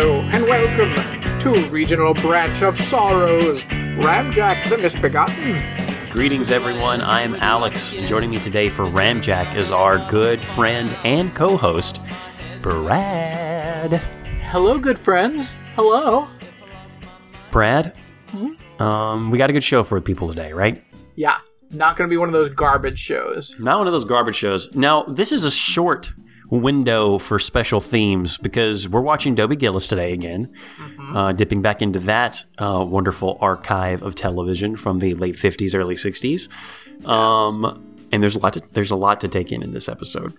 Hello and welcome to Regional Branch of Sorrows, Ramjack the Misbegotten. Greetings, everyone. I am Alex, and joining me today for Ramjack is our good friend and co host, Brad. Hello, good friends. Hello. Brad, um, we got a good show for people today, right? Yeah, not going to be one of those garbage shows. Not one of those garbage shows. Now, this is a short window for special themes because we're watching Dobie Gillis today again, uh, dipping back into that uh, wonderful archive of television from the late 50s, early 60s. Um, and there's a lot to there's a lot to take in in this episode.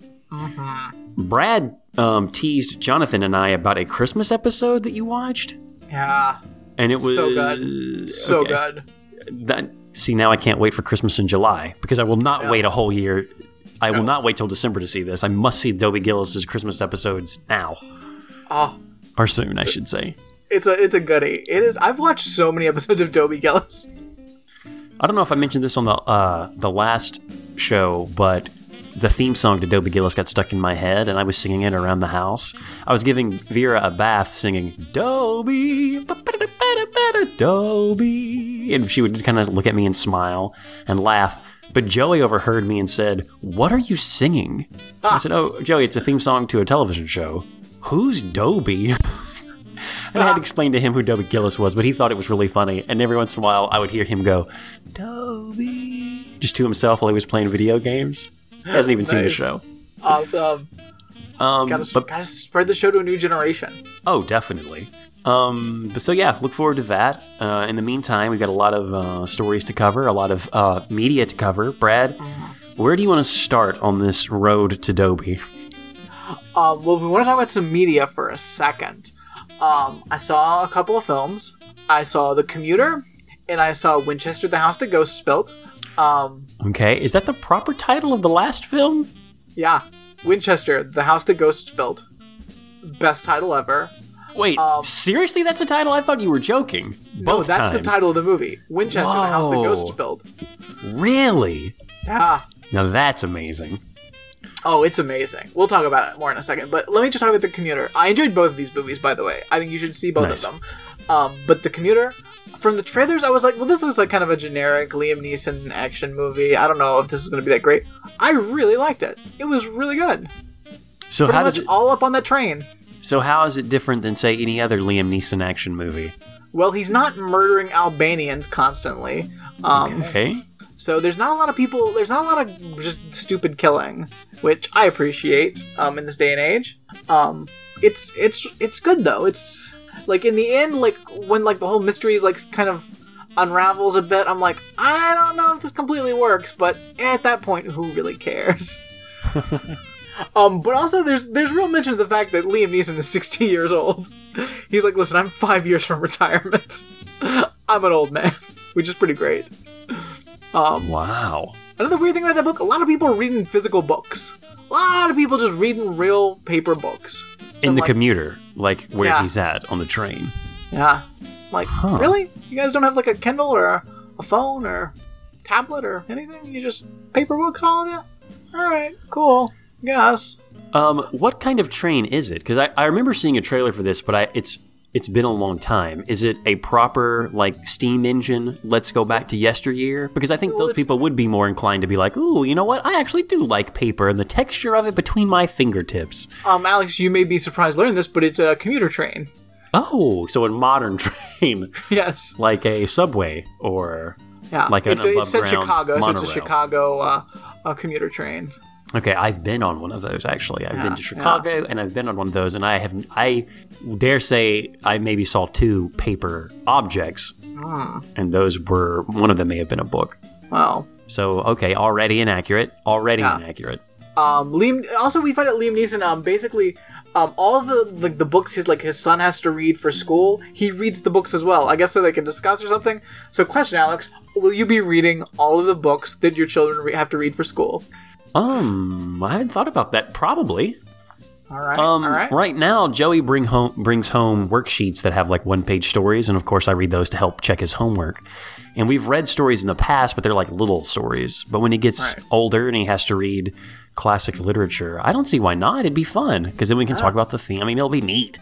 Brad um, teased Jonathan and I about a Christmas episode that you watched, Yeah, and it was so good. So okay. good. That, see, now I can't wait for Christmas in July because I will not Yeah. wait a whole year. I will not wait till December to see this. I must see Dobie Gillis's Christmas episodes now Oh, or soon, I should say. it's a it's a goodie. It is. I've watched so many episodes of Dobie Gillis. I don't know if I mentioned this on the uh, the last show, but the theme song to Dobie Gillis got stuck in my head, and I was singing it around the house. I was giving Vera a bath, singing Dobie, Dobie, and she would kind of look at me and smile and laugh. But Joey overheard me and said, "What are you singing?" I said, "Oh, Joey, it's a theme song to a television show. Who's Dobie?" And I had to explain to him who Dobie Gillis was, but he thought it was really funny. And every once in a while, I would hear him go, Dobie, just to himself while he was playing video games. He hasn't even seen the show. Awesome. Um, Gotta, but gotta spread the show to a new generation. oh, definitely. Um, but so yeah, look forward to that. Uh, in the meantime, we've got a lot of uh, stories to cover, a lot of uh, media to cover. Brad, where do you want to start on this road to Dobie? Um, well, we want to talk about some media for a second. Um, I saw a couple of films. I saw The Commuter, and I saw Winchester, the House the Ghost Built. Um, Okay, is that the proper title of the last film? yeah, Winchester, the House the Ghost Built. Best title ever. Wait, Um, seriously, that's the title? I thought you were joking. No, Both that's the title of the movie. Winchester, the House the ghosts Ghost Built. Really? Yeah. Now that's amazing. Oh, it's amazing. We'll talk about it more in a second. But let me just talk about The Commuter. I enjoyed both of these movies, by the way. I think you should see both Nice. of them. Um, but The Commuter, from the trailers, I was like, well, this looks like kind of a generic Liam Neeson action movie. I don't know if this is going to be that great. I really liked it. It was really good. So Pretty how does it? all up on that train. So how is it different than say any other Liam Neeson action movie? Well, he's not murdering Albanians constantly. Um, Okay. So there's not a lot of people. There's not a lot of just stupid killing, which I appreciate um, in this day and age. Um, it's it's it's good though. It's like in the end, like when like the whole mystery is like kind of unravels a bit. I'm like, I don't know if this completely works, but at that point, who really cares? um, but also there's there's real mention of the fact that Liam Neeson is 60 years old. He's like, listen, I'm five years from retirement. I'm an old man, which is pretty great. Um, Wow. Another weird thing about that book, a lot of people are reading physical books. A lot of people just reading real paper books. So In I'm the like, commuter, like where Yeah. he's at on the train. Yeah. Like, Huh. really? You guys don't have like a Kindle or a, a phone or tablet or anything? You just paper books, all of it? Alright, cool. Yes. Um, what kind of train is it? Because I, I remember seeing a trailer for this, but I it's it's been a long time. Is it a proper like steam engine? Let's go back to yesteryear. Because I think Well, those people would be more inclined to be like, "Ooh, you know what? I actually do like paper and the texture of it between my fingertips." Um, Alex, you may be surprised to learn this, but it's a commuter train. Oh, so a modern train, Yes. like a subway or Yeah. Like an it's, a, it's in above-ground Chicago, so it's a. Chicago uh, a commuter train. Okay, I've been on one of those actually. I've Yeah, been to Chicago yeah. and I've been on one of those, and I have I dare say I maybe saw two paper objects, Hmm. and those were one of them may have been a book. Well, So okay, already inaccurate, already Yeah. inaccurate. Um, Liam. Also, we find out Liam Neeson. Um, basically, um, all of the like the books his like his son has to read for school. He reads the books as well. I guess so they can discuss or something. So, question, Alex: Will you be reading all of the books that your children re- have to read for school? Um, I hadn't thought about that. Probably. All right. Um, all right. right now, Joey bring home brings home worksheets that have like one page stories, and of course, I read those to help check his homework. And we've read stories in the past, but they're like little stories. But when he gets Right. older and he has to read classic literature, I don't see why not. It'd be fun because then we can talk about the theme. I mean, it'll be neat.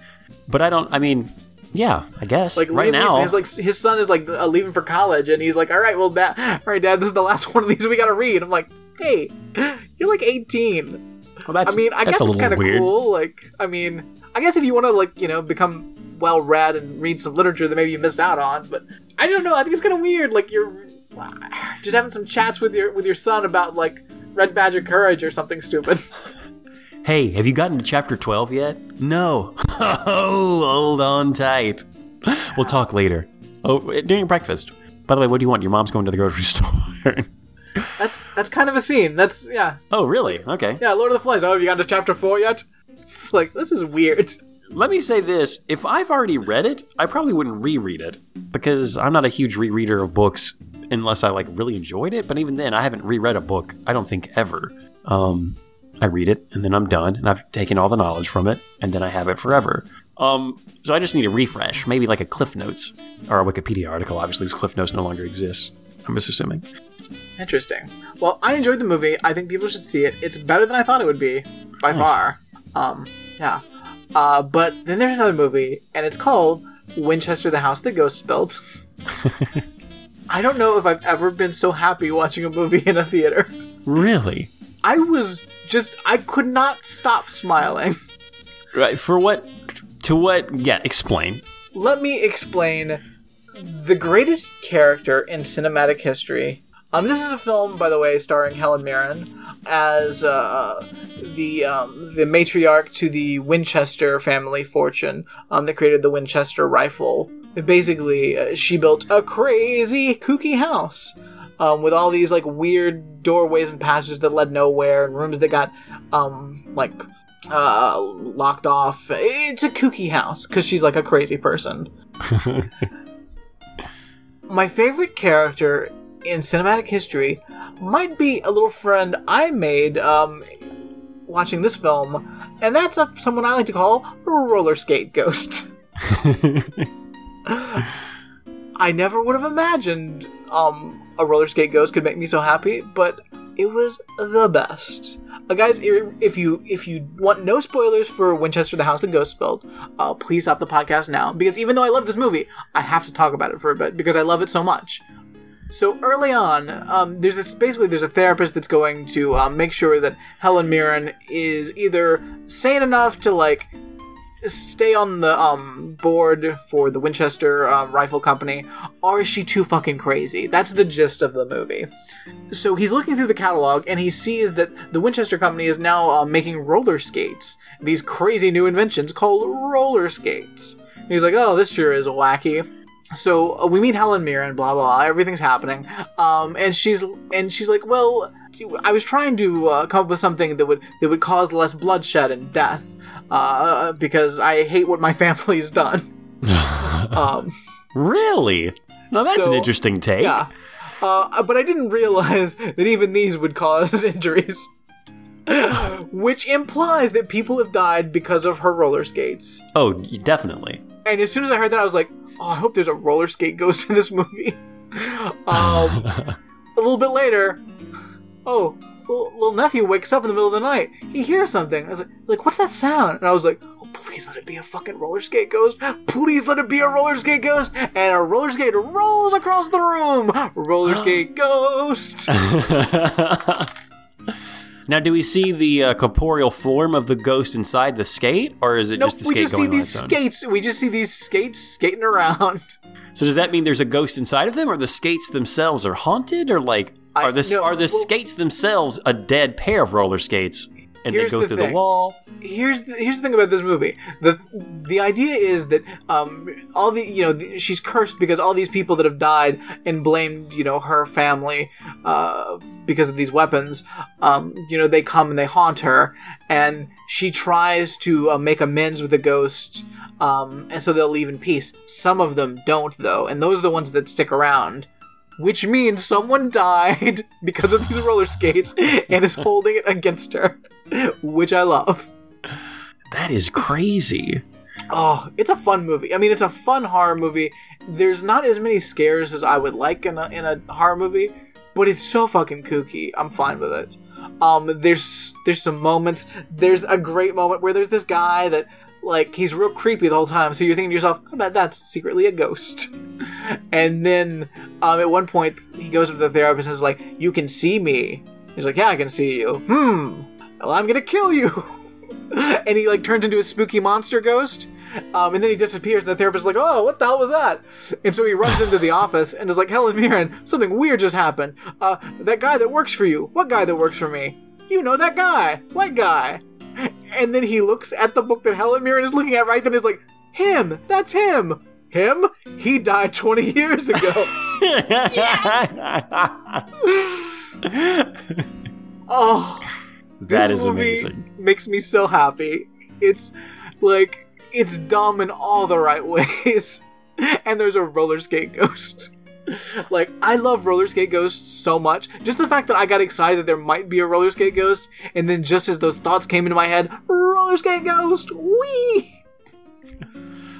But I don't. I mean, yeah, I guess. Like right now, is like his son is like uh, leaving for college, and he's like, "All right, well, dad, all right, dad, this is the last one of these we got to read." I'm like, "Hey, you're like 18." well, that's, I mean, I guess it's kind of cool. Like, I mean, I guess if you want to like you know become well read and read some literature that maybe you missed out on, but I don't know. I think it's kind of weird. Like you're just having some chats with your with your son about like Red Badge of Courage or something stupid. Hey, have you gotten to chapter 12 yet? No. Oh, hold on tight. We'll talk later. Oh, during breakfast. By the way, what do you want? Your mom's going to the grocery store. That's that's kind of a scene. That's yeah, oh, really? Okay. yeah. Lord of the Flies. Oh, have you gotten to chapter four yet? It's like this is weird. Let me say this. If I've already read it, I probably wouldn't reread it because I'm not a huge rereader of books unless I like really enjoyed it, but even then I haven't reread a book, I don't think ever. Um I read it and then I'm done and I've taken all the knowledge from it and then I have it forever. Um so I just need a refresh, maybe like a Cliff Notes or a Wikipedia article. Obviously, Cliff Notes no longer exists. I'm just assuming. Interesting. Well, I enjoyed the movie. I think people should see it. It's better than I thought it would be, by far. Um, yeah. Uh, but then there's another movie, and it's called Winchester: The House the Ghosts Built. I don't know if I've ever been so happy watching a movie in a theater. Really? I was just I could not stop smiling. Right. For what? To what? Yeah. Explain. Let me explain the greatest character in cinematic history. Um, this is a film, by the way, starring Helen Mirren as uh, the um, the matriarch to the Winchester family fortune um, that created the Winchester rifle. Basically, uh, she built a crazy, kooky house um, with all these like weird doorways and passages that led nowhere, and rooms that got um, like uh, locked off. It's a kooky house because she's like a crazy person. My favorite character in cinematic history might be a little friend I made um, watching this film, and that's a, someone I like to call roller skate ghost. I never would have imagined um, a roller skate ghost could make me so happy, but it was the best. Uh, guys, if you if you want no spoilers for Winchester: The House That Ghost Built, uh, please stop the podcast now because even though I love this movie, I have to talk about it for a bit because I love it so much. So early on, um, there's this basically there's a therapist that's going to um, make sure that Helen Mirren is either sane enough to like stay on the um, board for the Winchester um, Rifle Company, or is she too fucking crazy? That's the gist of the movie. So he's looking through the catalog and he sees that the Winchester Company is now uh, making roller skates, these crazy new inventions called roller skates. He's like, oh, this sure is wacky. So uh, we meet Helen Mirren, blah blah. blah everything's happening, um, and she's and she's like, well, I was trying to uh, come up with something that would that would cause less bloodshed and death, uh, because I hate what my family's done. um, really? Now that's an interesting take. yeah, uh, but I didn't realize that even these would cause injuries, which implies that people have died because of her roller skates. Oh, definitely. And as soon as I heard that, I was like, "Oh, I hope there's a roller skate ghost in this movie." um, a little bit later, oh, little, little nephew wakes up in the middle of the night. He hears something. I was like, "Like, what's that sound?" And I was like, "Oh, please let it be a fucking roller skate ghost! Please let it be a roller skate ghost!" And a roller skate rolls across the room. Roller skate ghost. now, do we see the uh, corporeal form of the ghost inside the skate, or is it Nope, just the we skate just see going on these skates. We just see these skates skating around. So does that mean there's a ghost inside of them, or the skates themselves are haunted, or like are the no, are the well- skates themselves a dead pair of roller skates, and they Here's go the through thing. the wall? here's the, here's the thing about this movie. the The idea is that um, all the you know the, she's cursed because all these people that have died and blamed you know her family uh, because of these weapons. Um, you know they come and they haunt her, and she tries to uh, make amends with the ghost. Um, and so they'll leave in peace. Some of them don't, though, and those are the ones that stick around. Which means someone died because of these roller skates and is holding it against her, which I love. That is crazy. Oh, it's a fun movie. I mean, it's a fun horror movie. There's not as many scares as I would like in a, in a horror movie, but it's so fucking kooky. I'm fine with it. Um, there's there's some moments. There's a great moment where there's this guy that like he's real creepy the whole time. So you're thinking to yourself, I bet that's secretly a ghost. and then um, at one point he goes up to the therapist and is like, "You can see me." He's like, "Yeah, I can see you." Hmm. Well, I'm gonna kill you. and he like turns into a spooky monster ghost. Um, and then he disappears, and the therapist is like, "Oh, what the hell was that?" And so he runs into the office and is like, "Helen Mirren, something weird just happened. Uh, that guy that works for you. What guy that works for me? You know that guy. What guy?" And then he looks at the book that Helen Mirren is looking at right then. Is like, "Him. That's him. Him. He died twenty years ago." oh, That this is movie amazing. Makes me so happy. It's like it's dumb in all the right ways. and there's a roller skate ghost. like I love roller skate ghosts so much. Just the fact that I got excited that there might be a roller skate ghost, and then just as those thoughts came into my head, roller skate ghost, wee.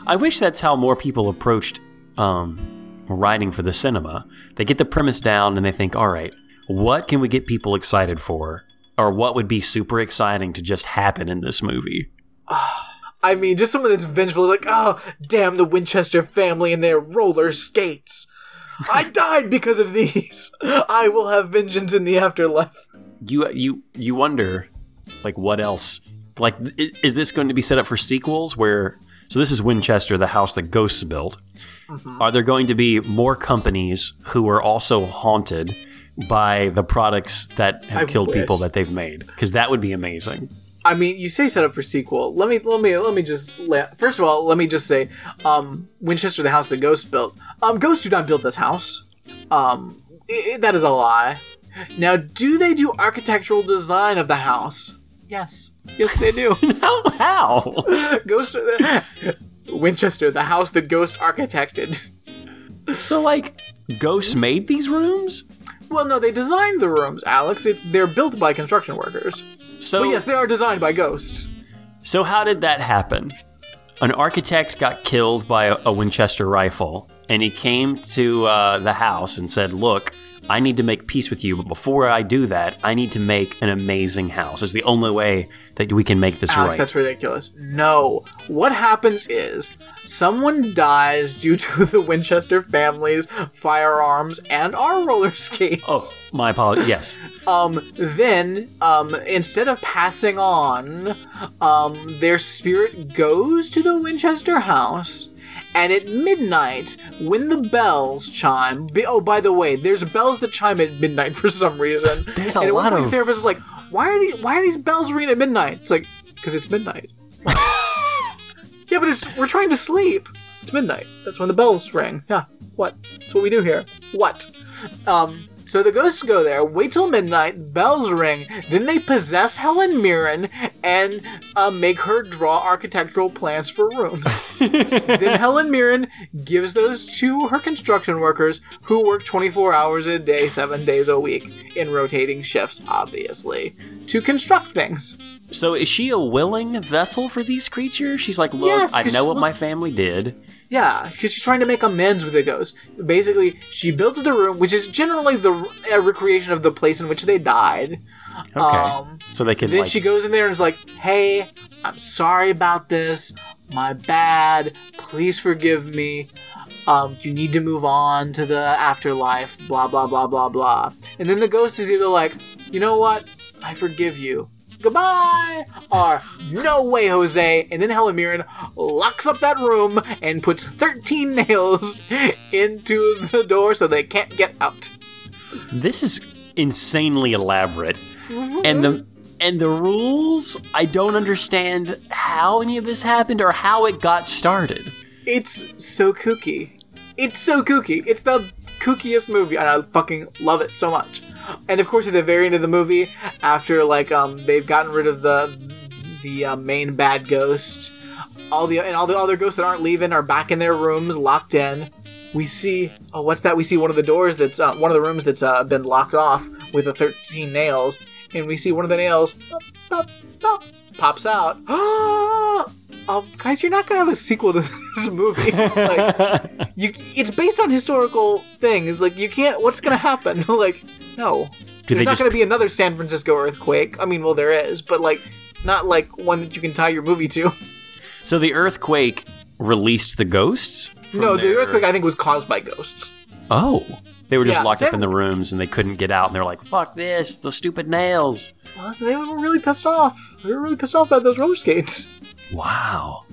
I wish that's how more people approached um, writing for the cinema. They get the premise down and they think, all right, what can we get people excited for? Or what would be super exciting to just happen in this movie? I mean, just someone that's vengeful is like, oh, damn the Winchester family and their roller skates. I died because of these. I will have vengeance in the afterlife. You you you wonder, like, what else? Like, is this going to be set up for sequels? Where so this is Winchester, the house that ghosts built. Mm-hmm. Are there going to be more companies who are also haunted by the products that have I killed wish. people that they've made? Because that would be amazing. I mean, you say set up for sequel. Let me let me let me just la- first of all, let me just say, um, Winchester, the house the Ghost built. Um, Ghosts do not build this house. Um, i- i- that is a lie. Now, do they do architectural design of the house? Yes, yes, they do. How? How? Ghost, Winchester, the house that Ghost architected. so, like, ghosts made these rooms? Well, no, they designed the rooms, Alex. It's they're built by construction workers. So, But yes, they are designed by ghosts. so how did that happen? An architect got killed by a, a Winchester rifle, and he came to uh, the house and said, "Look, I need to make peace with you, but before I do that, I need to make an amazing house. It's the only way that we can make this Alex, right." that's ridiculous. No. What happens is someone dies due to the Winchester family's firearms and our roller skates. oh, my apologies. Yes. Um, then, um, instead of passing on, um, their spirit goes to the Winchester house. And at midnight, when the bells chime, be- oh, by the way, there's bells that chime at midnight for some reason. There's a and at one lot of- The therapist is like, "Why are these? Why are these bells ringing at midnight?" It's like, "Cause it's midnight." yeah, but it's we're trying to sleep. It's midnight. That's when the bells ring. Yeah. What? That's what we do here. What? Um. So the ghosts go there, wait till midnight, bells ring, then they possess Helen Mirren and uh, make her draw architectural plans for rooms. then Helen Mirren gives those to her construction workers who work 24 hours a day, 7 days a week, in rotating shifts, obviously, to construct things. So is she a willing vessel for these creatures? She's like, look, Yes, I know what my family did. Yeah, because she's trying to make amends with the ghost. Basically, she built the room, which is generally the uh, recreation of the place in which they died. Okay. Um, so they can. Then like she goes in there and is like, "Hey, I'm sorry about this. My bad. Please forgive me. Um, you need to move on to the afterlife. Blah blah blah blah blah." And then the ghost is either like, "You know what? I forgive you. Goodbye," or "No way, Jose." And then Helen Mirren locks up that room and puts 13 nails into the door so they can't get out. This is insanely elaborate. And the and the rules, I don't understand how any of this happened or how it got started. It's so kooky. It's so kooky. It's the kookiest movie, and I fucking love it so much. And of course, at the very end of the movie, after like um they've gotten rid of the the uh, main bad ghost, all the and all the other ghosts that aren't leaving are back in their rooms, locked in. We see oh what's that? We see one of the doors that's uh, one of the rooms that's uh, been locked off with the thirteen nails, and we see one of the nails pop, pop, pop, pops out. Oh, guys, you're not gonna have a sequel to this movie. like, you, it's based on historical things. Like, you can't. What's gonna happen? like, no. Do There's not just gonna be another San Francisco earthquake. I mean, well, there is, but like, not like one that you can tie your movie to. So the earthquake released the ghosts. no, the earthquake I think was caused by ghosts. Oh, they were just Yeah, locked up in the rooms and they couldn't get out. And they're like, "Fuck this! The stupid nails!" Well, so they were really pissed off. They were really pissed off about those roller skates. Wow.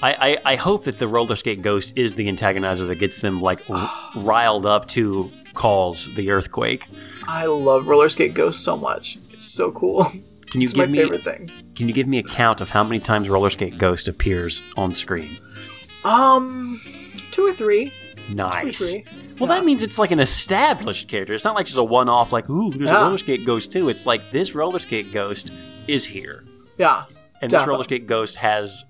I, I, I hope that the roller skate ghost is the antagonizer that gets them like r- riled up to cause the earthquake. I love roller skate ghosts so much. It's so cool. Can you It's my give me favorite thing. Can you give me a count of how many times roller skate ghost appears on screen? Um, two or three. Nice. three. Well, that means it's like an established character. It's not like just a one-off. Like, ooh, there's Yeah. a roller skate ghost too. It's like this roller skate ghost is here, Yeah. and this Definitely. roller skate ghost has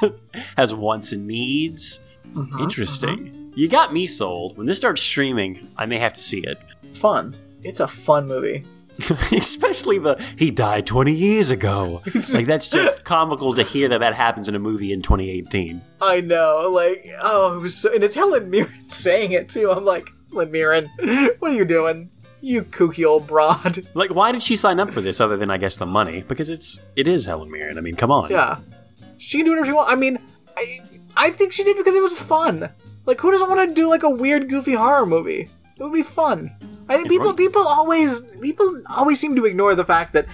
has wants and needs. Mm-hmm, Interesting. You got me sold. When this starts streaming, I may have to see it. It's fun. It's a fun movie. Especially the he died 20 years ago. like that's just comical to hear that that happens in a movie in 2018. I know. Like, oh, it was so, and it's Helen Mirren saying it too. I'm like, Helen Mirren, what are you doing? You kooky old broad. Like why did she sign up for this other than I guess the money? Because it's it is Helen Mirren. I mean, come on. Yeah. She can do whatever she wants. I mean, I, I think she did because it was fun. Like, who doesn't want to do like a weird, goofy horror movie? It would be fun. I think people people always people always seem to ignore the fact that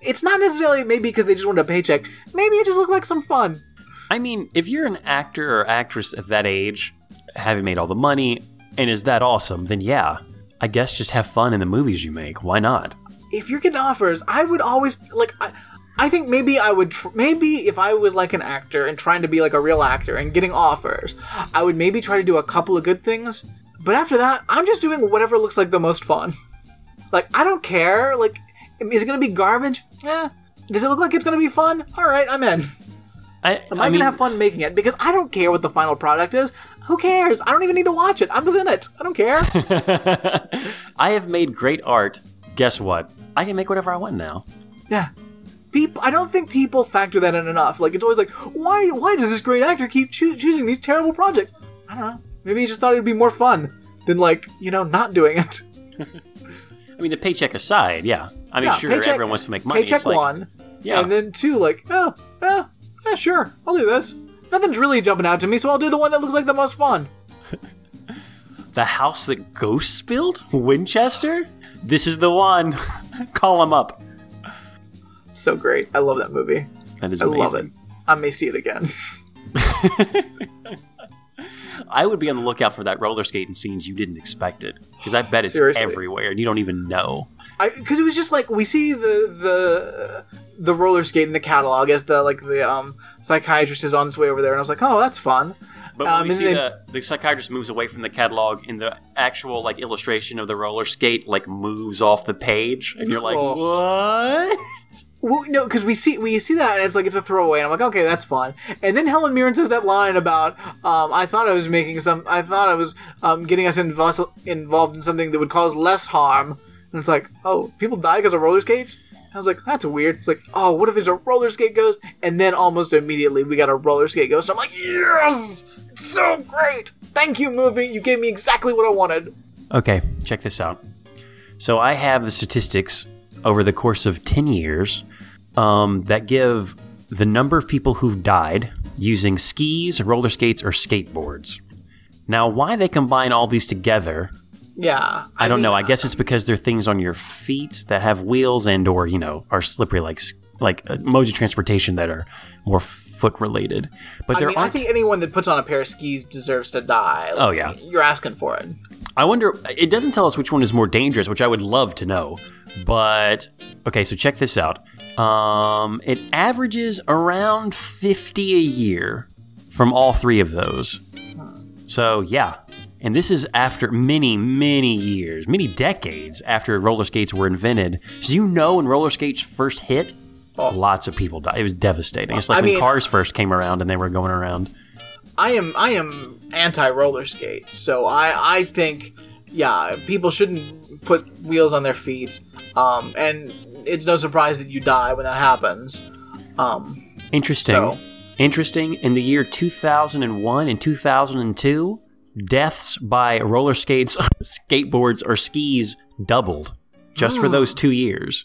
it's not necessarily maybe because they just wanted a paycheck. Maybe it just looked like some fun. I mean, if you're an actor or actress at that age, having made all the money, and is that awesome, then yeah, I guess just have fun in the movies you make. Why not? If you're getting offers, I would always like. I, I think maybe I would tr- maybe if I was like an actor and trying to be like a real actor and getting offers, I would maybe try to do a couple of good things. But after that, I'm just doing whatever looks like the most fun. Like I don't care. Like, is it gonna be garbage? Yeah. Does it look like it's gonna be fun? All right, I'm in. I, Am I I, mean, gonna have fun making it? Because I don't care what the final product is. Who cares? I don't even need to watch it. I'm just in it. I don't care. I have made great art. Guess what? I can make whatever I want now. Yeah. People, I don't think people factor that in enough. Like, it's always like, why, why does this great actor keep choo- choosing these terrible projects? I don't know. Maybe he just thought it'd be more fun than, like, you know, not doing it. I mean, the paycheck aside, yeah. I mean, Yeah, sure, paycheck- everyone wants to make money. Paycheck like, one, Yeah. and then two, like, oh, yeah, yeah, sure, I'll do this. Nothing's really jumping out to me, so I'll do the one that looks like the most fun. The house that ghosts built? Winchester? This is the one. Call him up. So great. I love that movie. That is Amazing. I love it. I may see it again. I would be on the lookout for that roller skating scenes you didn't expect it. Because I bet it's Seriously. everywhere and you don't even know. because it was just like we see the the the roller skate in the catalog as the like the um psychiatrist is on his way over there, and I was like, oh, that's fun. But when Um, we see then- the, the psychiatrist moves away from the catalog and the actual like illustration of the roller skate like moves off the page and you're like, Oh. what? Well, no, because we see we see that and it's like it's a throwaway, and I'm like, okay, that's fun. And then Helen Mirren says that line about, um, I thought I was making some, I thought I was um, getting us invo- involved in something that would cause less harm. And it's like, oh, people die because of roller skates. I was like, that's weird. It's like, oh, what if there's a roller skate ghost? And then almost immediately we got a roller skate ghost. I'm like, yes, it's so great. Thank you, movie. You gave me exactly what I wanted. Okay, check this out. So I have the statistics over the course of 10 years um, that give the number of people who've died using skis, roller skates, or skateboards. Now, why they combine all these together, Yeah, I, don't mean, know. I guess it's because they're things on your feet that have wheels and or, you know, are slippery like like uh, modes of transportation that are more foot related. But I there mean, I think anyone that puts on a pair of skis deserves to die. Oh, yeah. you're asking for it. I wonder. It doesn't tell us which one is more dangerous, which I would love to know. But okay, so check this out. Um, it averages around fifty a year from all three of those. So yeah, and this is after many, many years, many decades after roller skates were invented. So you know, when roller skates first hit, lots of people died. It was devastating. It's like I when mean- cars first came around and they were going around. I am I am anti roller skates, so I I think yeah people shouldn't put wheels on their feet, um, and it's no surprise that you die when that happens. Um, Interesting. So- Interesting. In the year 2001 and 2002, deaths by roller skates, skateboards, or skis doubled just for those two years.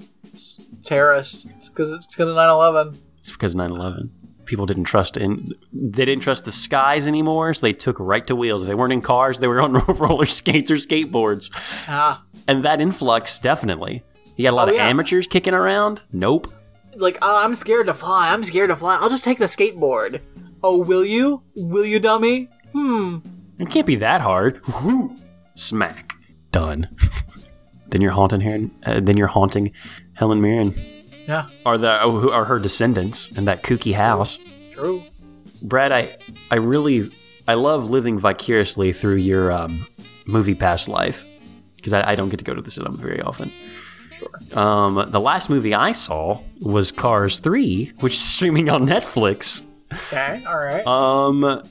terrorist, it's because it's because of 9/11. It's because 9 11. people didn't trust in they didn't trust the skies anymore, so they took right to wheels. If they weren't in cars, they were on roller skates or skateboards. Ah, And that influx definitely. You got a lot Oh, of yeah. amateurs kicking around? Nope. like oh, I'm scared to fly. I'm scared to fly. I'll just take the skateboard. Oh, will you? Will you, dummy? Hmm. It can't be that hard. Whoo! Smack. Done. then you're haunting her. Uh, then you're haunting Helen Mirren, Yeah, or the oh, are her descendants in that kooky house. true. Brad, I I really I love living vicariously through your um, movie past life because I, I don't get to go to the cinema very often. Sure. Um, the last movie I saw was Cars Three, which is streaming on Netflix. Okay. All right. Um,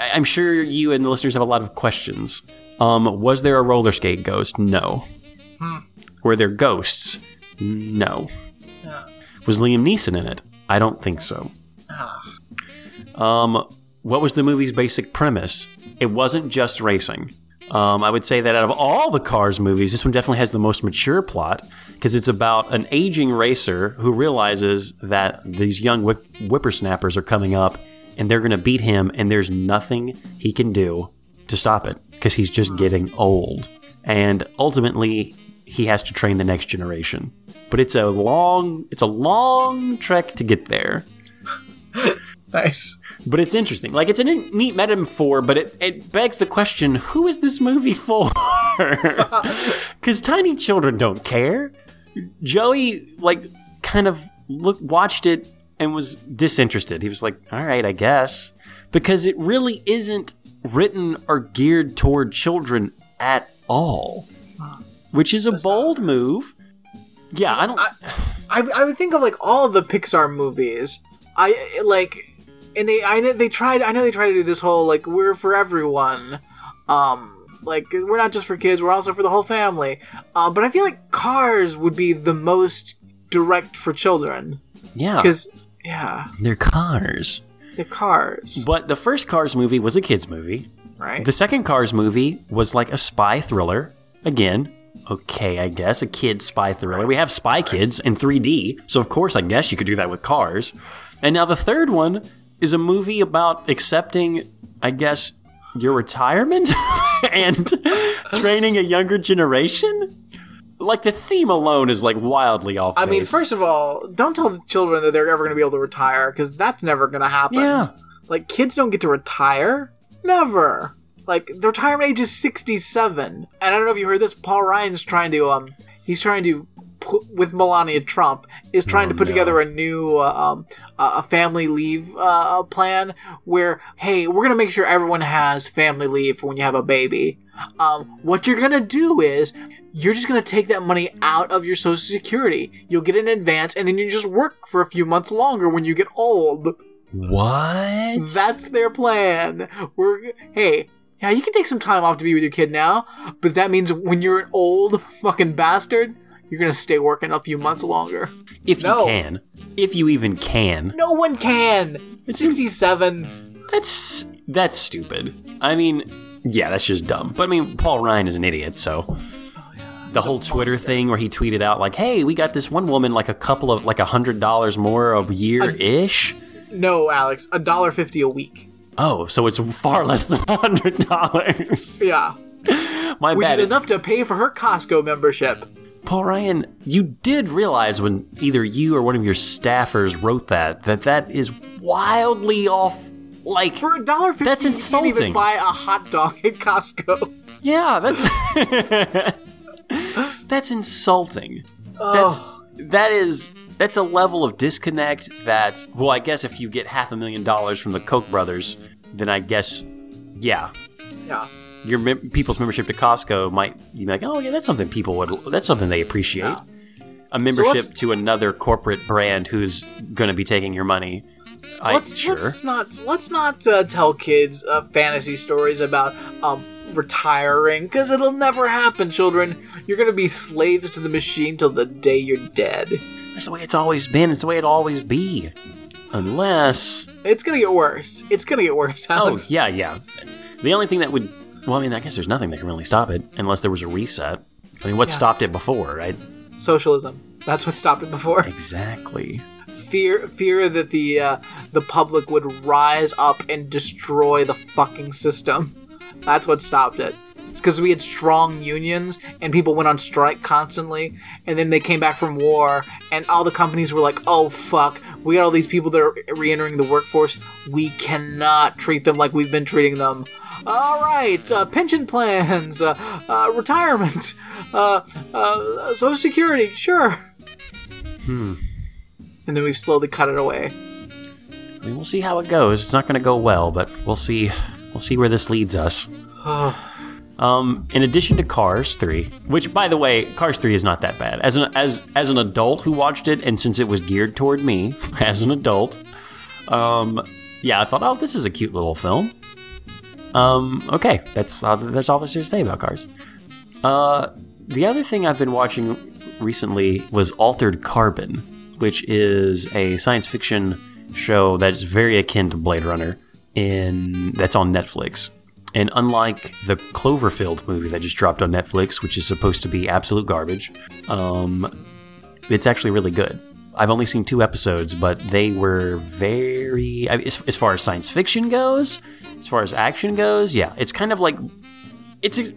I'm sure you and the listeners have a lot of questions. Um, was there a roller skate ghost? No. Were there ghosts? No. Yeah. Was Liam Neeson in it? I don't think so. Ah. Um, what was the movie's basic premise? It wasn't just racing. Um, I would say that out of all the Cars movies, this one definitely has the most mature plot because it's about an aging racer who realizes that these young whip- whippersnappers are coming up and they're going to beat him, and there's nothing he can do to stop it because he's just getting old. And ultimately, he has to train the next generation. But it's a long, it's a long trek to get there. Nice. But it's interesting. Like it's a neat metaphor, but it, it begs the question: Who is this movie for? Because tiny children don't care. Joey like kind of look watched it and was disinterested. He was like, "All right, I guess," because it really isn't written or geared toward children at all, which is a bold move. Yeah, I don't. I, I would think of like all the Pixar movies. I like, and they I know they tried. I know they tried to do this whole like we're for everyone. Um, like we're not just for kids. We're also for the whole family. Uh, but I feel like Cars would be the most direct for children yeah, because yeah, they're cars. they're Cars, But the first Cars movie was a kids movie. right? The second Cars movie was like a spy thriller. Again, okay, I guess a kid spy thriller. We have Spy Kids in 3D, so of course I guess you could do that with Cars. And now the third one is a movie about accepting, I guess, your retirement and training a younger generation. Like the theme alone is like wildly off. I mean, first of all, don't tell the children that they're ever going to be able to retire because that's never going to happen. yeah, Like kids don't get to retire. Never. Like the retirement age is sixty-seven, and I don't know if you heard this. Paul Ryan's trying to um, he's trying to with Melania Trump is trying Oh, to put no. together a new uh, um a family leave uh, plan where hey we're gonna make sure everyone has family leave for when you have a baby. Um, what you're gonna do is you're just gonna take that money out of your social security. You'll get it in advance, and then you just work for a few months longer when you get old. what? That's their plan. We're hey, yeah, you can take some time off to be with your kid now, but that means when you're an old fucking bastard, you're gonna stay working a few months longer. if you can, if you even can. No one can. It's sixty-seven. That's that's stupid. I mean, yeah, that's just dumb. But I mean, Paul Ryan is an idiot, so oh, the whole Twitter thing where he tweeted out like, "Hey, we got this one woman like a couple of like a hundred dollars more a year ish." No, Alex, a dollar fifty a week. Oh, so it's far less than a hundred dollars. Yeah, My which bad. is enough to pay for her Costco membership. Paul Ryan, you did realize when either you or one of your staffers wrote that that that is wildly off. Like, For a dollar fifty, That's you can't even insulting. buy a hot dog at Costco. Yeah, that's that's insulting. That's Oh. that is that's a level of disconnect that well, I guess if you get half a million dollars from the Koch brothers, then I guess yeah, Yeah. Your mem- people's membership to Costco might you be like, oh yeah, that's something people would that's something they appreciate. Yeah. A membership let's- to another corporate brand who's going to be taking your money. I, let's sure. let's not let's not uh, tell kids uh, fantasy stories about um retiring because it'll never happen children you're gonna be slaves to the machine till the day you're dead That's the way it's always been. It's the way it'll always be. Unless it's gonna get worse it's gonna get worse Oh, yeah, yeah. The only thing that would, well, I mean, I guess there's nothing that can really stop it unless there was a reset. I mean, what Yeah. stopped it before, right? socialism that's what stopped it before Exactly. fear fear that the uh, the public would rise up and destroy the fucking system. That's what stopped it. It's because we had strong unions and people went on strike constantly, and then they came back from war, and all the companies were like, "Oh fuck, we got all these people that are re-entering the workforce. We cannot treat them like we've been treating them." All right, uh, pension plans, uh, uh, retirement, uh, uh, Social Security, sure. Hmm. And then we've slowly cut it away. I mean, we'll see how it goes. It's not going to go well, but we'll see. We'll see where this leads us. Um, in addition to Cars 3, which by the way, Cars 3 is not that bad. As an as as an adult who watched it, and since it was geared toward me as an adult, um, yeah, I thought, oh, this is a cute little film. Um, okay, that's uh, that's all there's to say about Cars. Uh, the other thing I've been watching recently was Altered Carbon, which is a science fiction show that's very akin to Blade Runner. In that's on Netflix. And unlike the Cloverfield movie that just dropped on Netflix, which is supposed to be absolute garbage, um, it's actually really good. I've only seen two episodes, but they were very. I mean, as, as far as science fiction goes, as far as action goes, yeah, it's kind of like. It's. ex-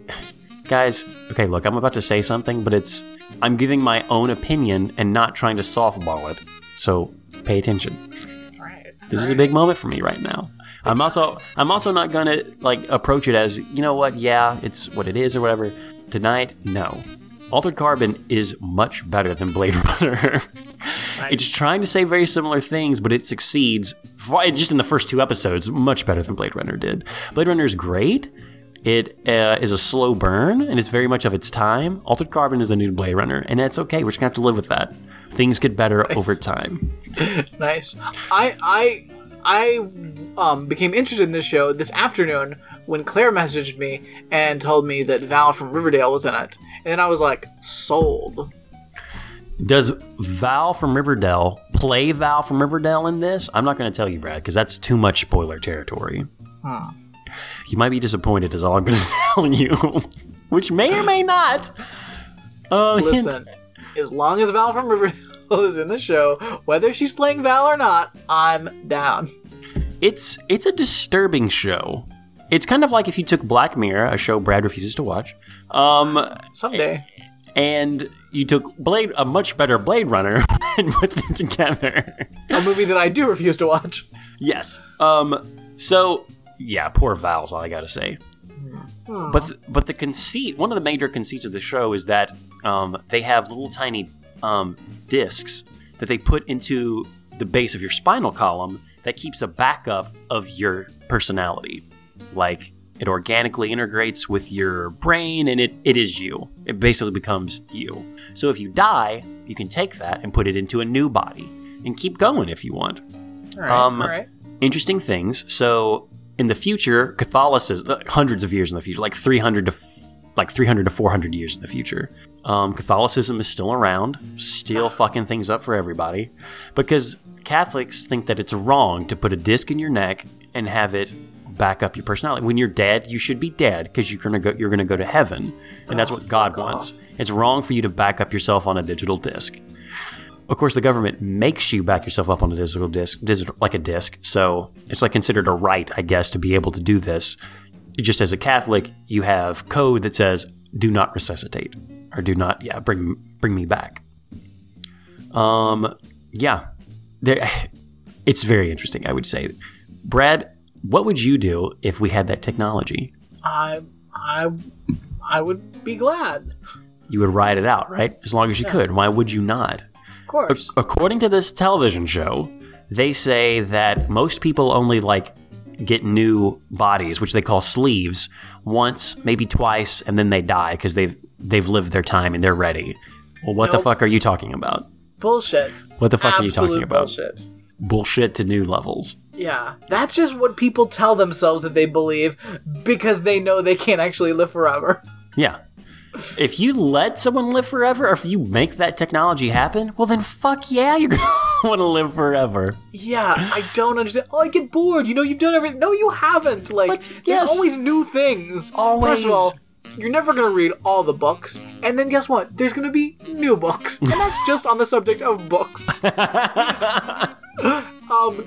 Guys, okay, look, I'm about to say something, but it's. I'm giving my own opinion and not trying to softball it. So pay attention. Right. This is a big moment for me right now. I'm also I'm also not gonna like approach it as you know what yeah it's what it is or whatever. Tonight, no. Altered Carbon is much better than Blade Runner. It's trying to say very similar things, but it succeeds just in the first two episodes much better than Blade Runner did. Blade Runner is great. It uh, is a slow burn, and it's very much of its time. Altered Carbon is a new Blade Runner, and that's okay. We're just gonna have to live with that. Things get better over time. Nice. I I I um, became interested in this show this afternoon when Claire messaged me and told me that Val from Riverdale was in it, and then I was like, sold. Does Val from Riverdale play Val from Riverdale in this? I'm not going to tell you, Brad, because that's too much spoiler territory. You might be disappointed, is all I'm going to tell you. Which may or may not. Uh, hint- as long as Val from Riverdale is in the show, whether she's playing Val or not, I'm down. it's it's a disturbing show. It's kind of like if you took Black Mirror, a show Brad refuses to watch, um, Someday. and you took Blade, a much better Blade Runner, and put them together. A movie that I do refuse to watch. Yes. Um. So yeah, poor Val's all I gotta say. But th- but the conceit, one of the major conceits of the show is that um, they have little tiny um, discs that they put into the base of your spinal column that keeps a backup of your personality. Like it organically integrates with your brain and it, it is you. It basically becomes you. So if you die, you can take that and put it into a new body and keep going if you want All right. Um, all right. interesting things. So in the future, Catholicism, hundreds of years in the future, like 300 to like 300 to 400 years in the future, um, Catholicism is still around, still fucking things up for everybody, because Catholics think that it's wrong to put a disc in your neck and have it back up your personality. When you're dead, you should be dead because you're gonna go you're gonna go to heaven, and that's what God wants. It's wrong for you to back up yourself on a digital disc. Of course, the government makes you back yourself up on a digital disc, digital, like a disc. So it's like considered a right, I guess, to be able to do this. Just as a Catholic, you have code that says "Do not resuscitate" or "Do not, yeah, bring bring me back." Um, yeah, there, it's very interesting. I would say, Brad, what would you do if we had that technology? I I I would be glad. You would ride it out, right? As long as you could. Why would you not? Of course. according to this television show, they say that most people only like get new bodies, which they call sleeves, once, maybe twice, and then they die because they've they've lived their time and they're ready. Well, what the fuck are you talking about? Bullshit. What the fuck are you talking about? Bullshit. Bullshit to new levels. Yeah, that's just what people tell themselves that they believe because they know they can't actually live forever. Yeah. If you let someone live forever, or if you make that technology happen, well then fuck yeah, you're gonna want to live forever. Yeah, I don't understand. Oh, I get bored. You know, you've done everything. No, you haven't. Like, But, there's always new things. Always. First of all, you're never gonna read all the books, and then guess what? There's gonna be new books, and that's just on the subject of books. um,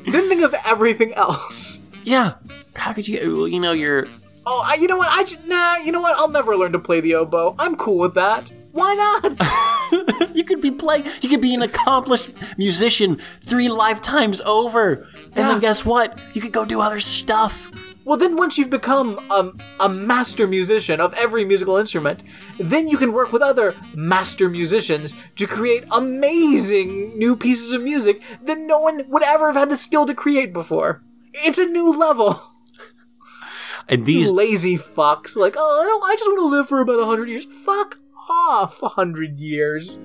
then think of everything else. yeah. How could you? You know, you're. Oh, I, you know what? I just, nah. You know what? I'll never learn to play the oboe. I'm cool with that. Why not? you could be playing. You could be an accomplished musician three lifetimes over, and Yeah. then guess what? You could go do other stuff. Well, then once you've become a, a master musician of every musical instrument, then you can work with other master musicians to create amazing new pieces of music that no one would ever have had the skill to create before. It's a new level. And these lazy fucks like oh i don't i just want to live for about 100 years fuck off 100 years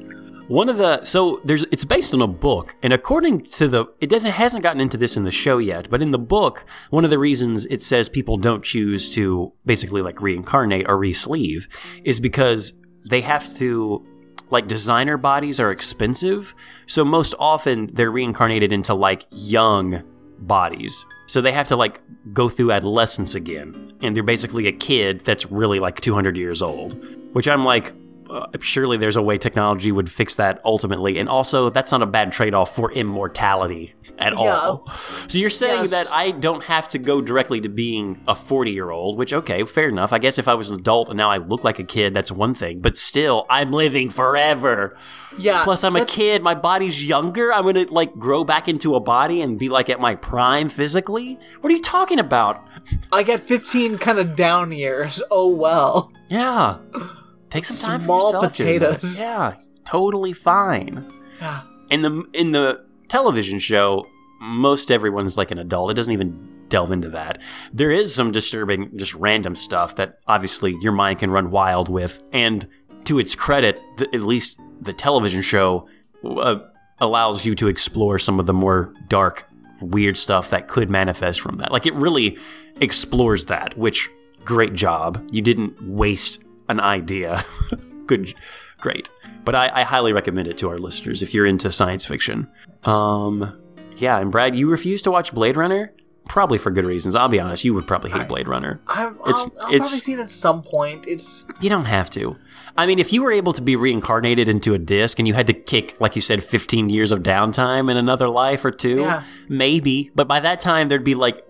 One of the so there's it's based on a book, and according to the it doesn't hasn't gotten into this in the show yet, but in the book, one of the reasons it says people don't choose to basically like reincarnate or re-sleeve is because they have to like designer bodies are expensive, so most often they're reincarnated into like young bodies. So they have to like go through adolescence again, and they're basically a kid that's really like 200 years old, which I'm like uh, surely there's a way technology would fix that ultimately. And also, that's not a bad trade off for immortality at all. So you're saying Yes. that I don't have to go directly to being a 40 year old, which, okay, fair enough. I guess if I was an adult and now I look like a kid, that's one thing. But still, I'm living forever. yeah Plus, I'm a kid. My body's younger. I'm going to, like, grow back into a body and be, like, at my prime physically? What are you talking about? i get 15 kind of down years oh well Yeah. Take some time Small for yourself. Potatoes. Yeah, totally fine. yeah in the in the television show, most everyone's like an adult. It doesn't even delve into that. There is some disturbing, just random stuff that obviously your mind can run wild with. And to its credit, th- at least the television show uh, allows you to explore some of the more dark, weird stuff that could manifest from that. Like it really explores that. Which great job. You didn't waste an idea. Good, great. But I, I highly recommend it to our listeners if you're into science fiction. Um, yeah, and Brad, you refuse to watch Blade Runner, probably for good reasons. I'll be honest, you would probably hate Blade Runner. I'm, It's- I'll, it's- probably see it at some point it's You don't have to. I mean, if you were able to be reincarnated into a disc and you had to kick, like you said, 15 years of downtime in another life or two, Yeah. maybe. But by that time, there'd be like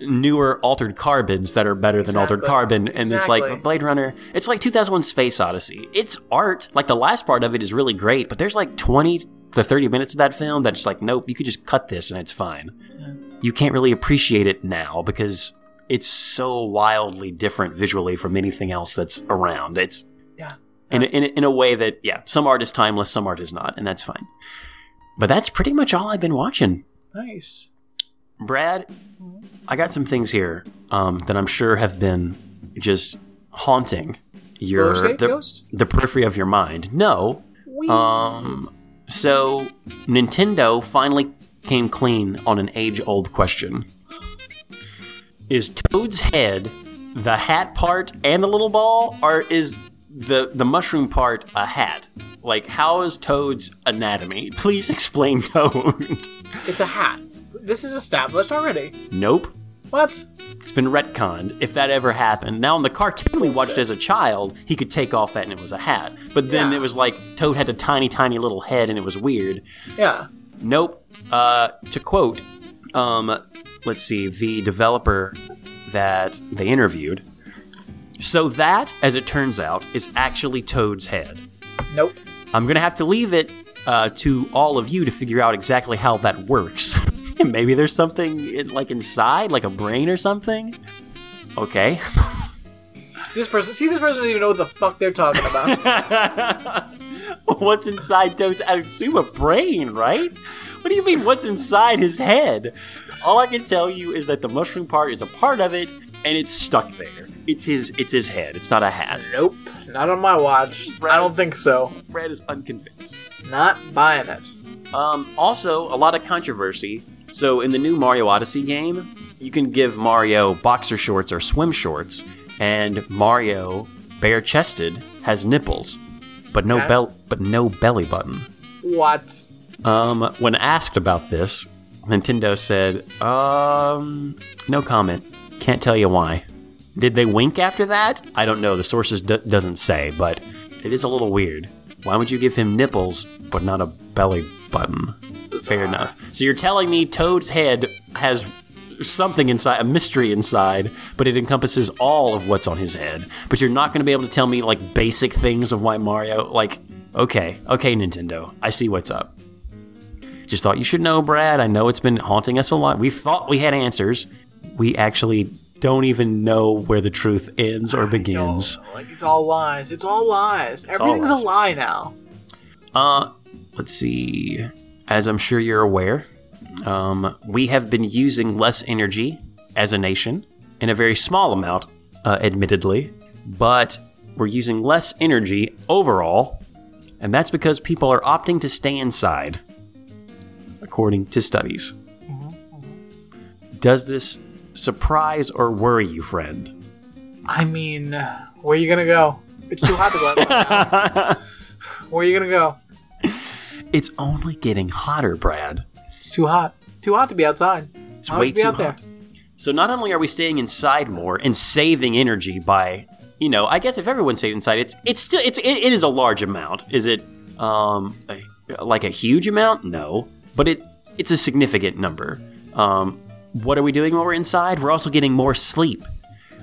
newer altered carbons that are better than altered carbon. And it's like Blade Runner, it's like 2001 Space Odyssey. It's art. Like the last part of it is really great, but there's like 20 to 30 minutes of that film that's like, nope, you could just cut this and it's fine. You can't really appreciate it now because it's so wildly different visually from anything else that's around. It's yeah in a, in, a, in a way that yeah some art is timeless some art is not and that's fine but that's pretty much all i've been watching nice brad i got some things here um, that i'm sure have been just haunting your the, the periphery of your mind. No. Wee. um so nintendo finally came clean on an age-old question. Is toad's head the hat part and the little ball or is the the mushroom part a hat? Like how is toad's anatomy? Please explain toad. It's a hat this is established already nope what it's been retconned if that ever happened now in the cartoon we watched as a child he could take off that and it was a hat but then Yeah. it was like toad had a tiny tiny little head and it was weird yeah Nope. Uh, to quote, um, let's see, the developer that they interviewed. So that, as it turns out, is actually Toad's head. nope I'm gonna have to leave it uh, to all of you to figure out exactly how that works. Maybe there's something in, like inside, like a brain or something. Okay. this person see this person doesn't even know what the fuck they're talking about what's inside Toad's? I assume a brain, right? What do you mean? What's inside his head? All I can tell you is that the mushroom part is a part of it, and it's stuck there. It's his. It's his head. It's not a hat. nope not on my watch i don't think so Brad is unconvinced. not buying it Um, also, a lot of controversy. So, in the new Mario Odyssey game, you can give Mario boxer shorts or swim shorts, and Mario, bare chested, has nipples, but no Okay. bel- but no belly button. what Um, when asked about this, Nintendo said, um, no comment. Can't tell you why. Did they wink after that? I don't know. The sources d- doesn't say, but it is a little weird. Why would you give him nipples but not a belly button? Fair enough. So you're telling me Toad's head has something inside, a mystery inside, but it encompasses all of what's on his head. But you're not going to be able to tell me like basic things of why Mario. Like, okay, okay, Nintendo, I see what's up. Just thought you should know, Brad. I know it's been haunting us a lot. We thought we had answers. We actually don't even know where the truth ends or begins. Like it's all lies. It's all lies. all Everything's lies. a lie now. Uh, let's see. As I'm sure you're aware, um, we have been using less energy as a nation in a very small amount, uh, admittedly, but we're using less energy overall, and that's because people are opting to stay inside, according to studies. Does this surprise or worry you, friend? I mean, where are you gonna go? It's too hot to go outside. Where are you gonna go? It's only getting hotter, Brad. It's too hot. It's too hot to be outside. It's way too out there? hot. So not only are we staying inside more and saving energy by, you know, I guess if everyone stayed inside, it's it's still it's it, it is a large amount. Is it um a, like a huge amount? No, but it it's a significant number. Um, what are we doing while we're inside? We're also getting more sleep.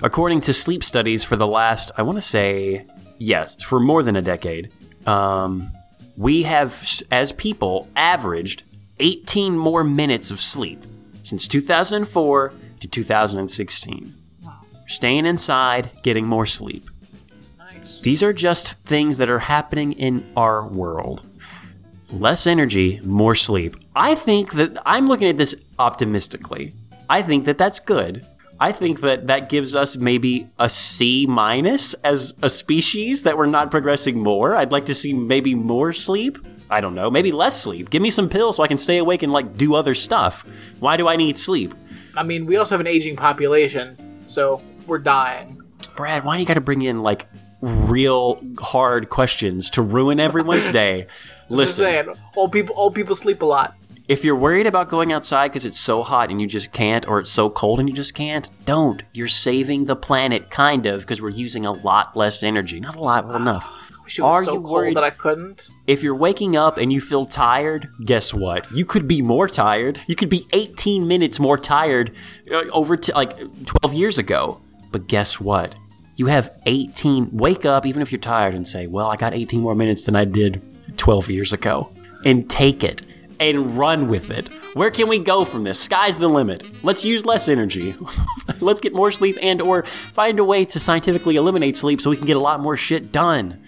According to sleep studies for the last, I want to say, yes, for more than a decade, um, we have, as people, averaged 18 more minutes of sleep since 2004 to 2016. Staying inside, getting more sleep. Nice. These are just things that are happening in our world. Less energy, more sleep. I think that I'm looking at this optimistically. I think that that's good. I think that that gives us maybe a C minus as a species that we're not progressing more. I'd like to see maybe more sleep. I don't know, maybe less sleep. Give me some pills so I can stay awake and like do other stuff. Why do I need sleep? I mean, we also have an aging population, so we're dying. Brad, why do you got to bring in like real hard questions to ruin everyone's day? Just Listen, saying, old people, old people sleep a lot. If you're worried about going outside because it's so hot and you just can't, or it's so cold and you just can't, don't. You're saving the planet, kind of, because we're using a lot less energy. Not a lot, but enough. Wish it was Are so you cold worried- that I couldn't. If you're waking up and you feel tired, guess what? You could be more tired. You could be 18 minutes more tired uh, over to like 12 years ago. But guess what? You have 18. Wake up, even if you're tired, and say, Well, I got 18 more minutes than I did 12 years ago. And take it and run with it. Where can we go from this? Sky's the limit. Let's use less energy. Let's get more sleep and or find a way to scientifically eliminate sleep so we can get a lot more shit done.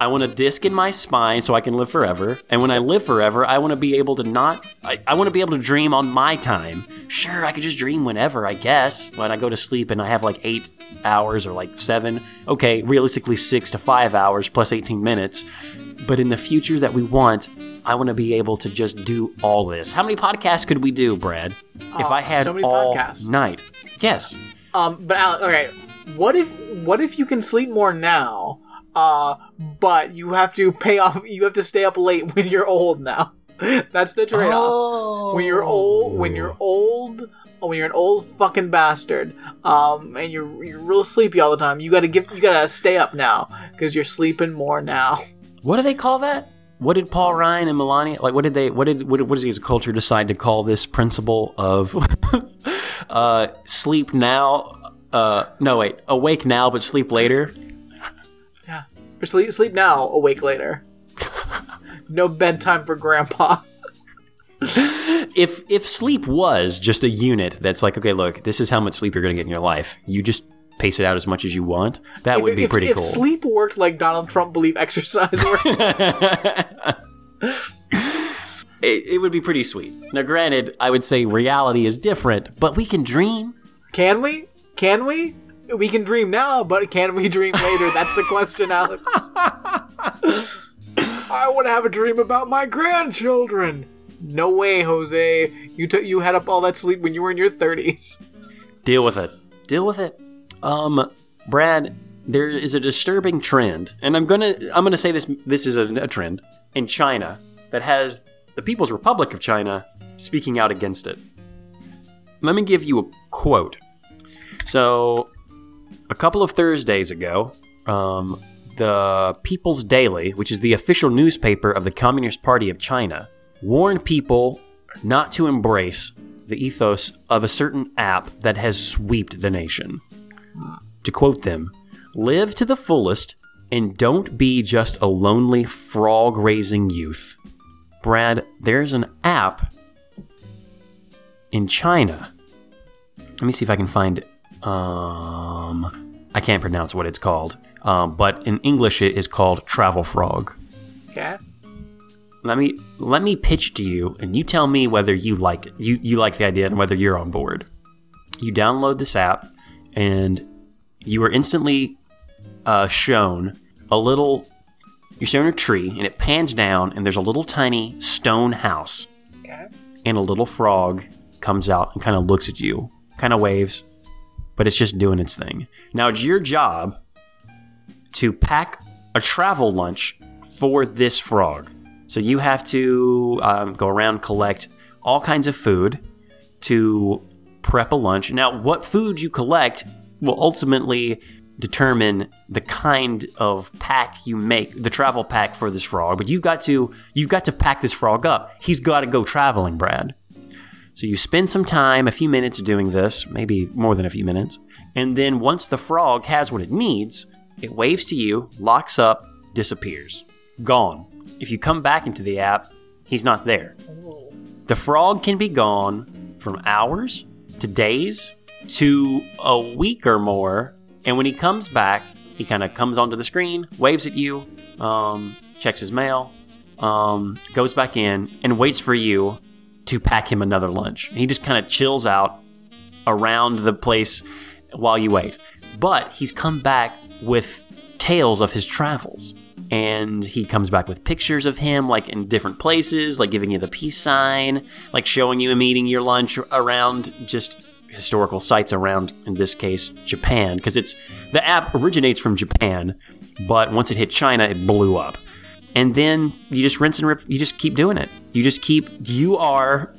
I want a disc in my spine so I can live forever. And when I live forever, I want to be able to not. I, I want to be able to dream on my time. Sure, I could just dream whenever, I guess. When I go to sleep and I have like eight hours or like seven. Okay, realistically, six to five hours plus 18 minutes. But in the future that we want, I want to be able to just do all this. How many podcasts could we do, Brad? if I had so all podcasts. night. Yes. Um, but Alex, okay, what if what if you can sleep more now? Uh, but you have to pay off. You have to stay up late when you're old now. That's the trade-off. Oh. When you're old, when you're old, when you're an old fucking bastard, um, and you're you're real sleepy all the time, you gotta give, you gotta stay up now because you're sleeping more now. What do they call that? What did Paul Ryan and Melania like? What did they? What did? What, what does his culture decide to call this principle of uh, sleep now? Uh, no, wait, awake now but sleep later. Yeah, or sleep sleep now, awake later. no bedtime for grandpa. If if sleep was just a unit that's like, okay, look, this is how much sleep you're going to get in your life. You just pace it out as much as you want. That would be if- pretty if cool. sleep worked like Donald Trump believed exercise worked, it, it would be pretty sweet. Now, granted, I would say reality is different, but we can dream. can we? Can we? We can dream now, but can we dream later? That's the question, Alex. I want to have a dream about my grandchildren. No way, Jose. You took you had up all that sleep when you were in your thirties. Deal with it. Deal with it. Um, Brad, there is a disturbing trend, and I'm gonna I'm gonna say this this is a, a trend in China that has the People's Republic of China speaking out against it. Let me give you a quote. So, a couple of Thursdays ago, um, the People's Daily, which is the official newspaper of the Communist Party of China, warned people not to embrace the ethos of a certain app that has swept the nation. To quote them, live to the fullest and don't be just a lonely frog raising youth. Brad, there's an app in China. Let me see if I can find it. Um, I can't pronounce what it's called, um, but in English it is called Travel Frog. Okay. Let me let me pitch to you, and you tell me whether you like it. You you like the idea and whether you're on board. You download this app, and you are instantly uh, shown a little. You're shown a tree, and it pans down, and there's a little tiny stone house, Okay. and a little frog comes out and kind of looks at you, kind of waves, but it's just doing its thing. Now it's your job to pack a travel lunch for this frog. So you have to um, go around collect all kinds of food to prep a lunch. Now, what food you collect will ultimately determine the kind of pack you make, the travel pack for this frog. But you've got to you've got to pack this frog up. He's got to go traveling, Brad. So you spend some time, a few minutes doing this, maybe more than a few minutes, and then once the frog has what it needs, it waves to you, locks up, disappears. Gone. If you come back into the app, he's not there. Oh. The frog can be gone from hours to days to a week or more, and when he comes back, he kind of comes onto the screen, waves at you, um, checks his mail, um, goes back in, and waits for you to pack him another lunch. And he just kind of chills out around the place while you wait. But he's come back with tales of his travels. And he comes back with pictures of him, like in different places, like giving you the peace sign, like showing you him eating your lunch around just historical sites around, in this case, Japan. Because it's the app originates from Japan, but once it hit China, it blew up and then you just rinse and rip. You just keep doing it. You just keep. You are,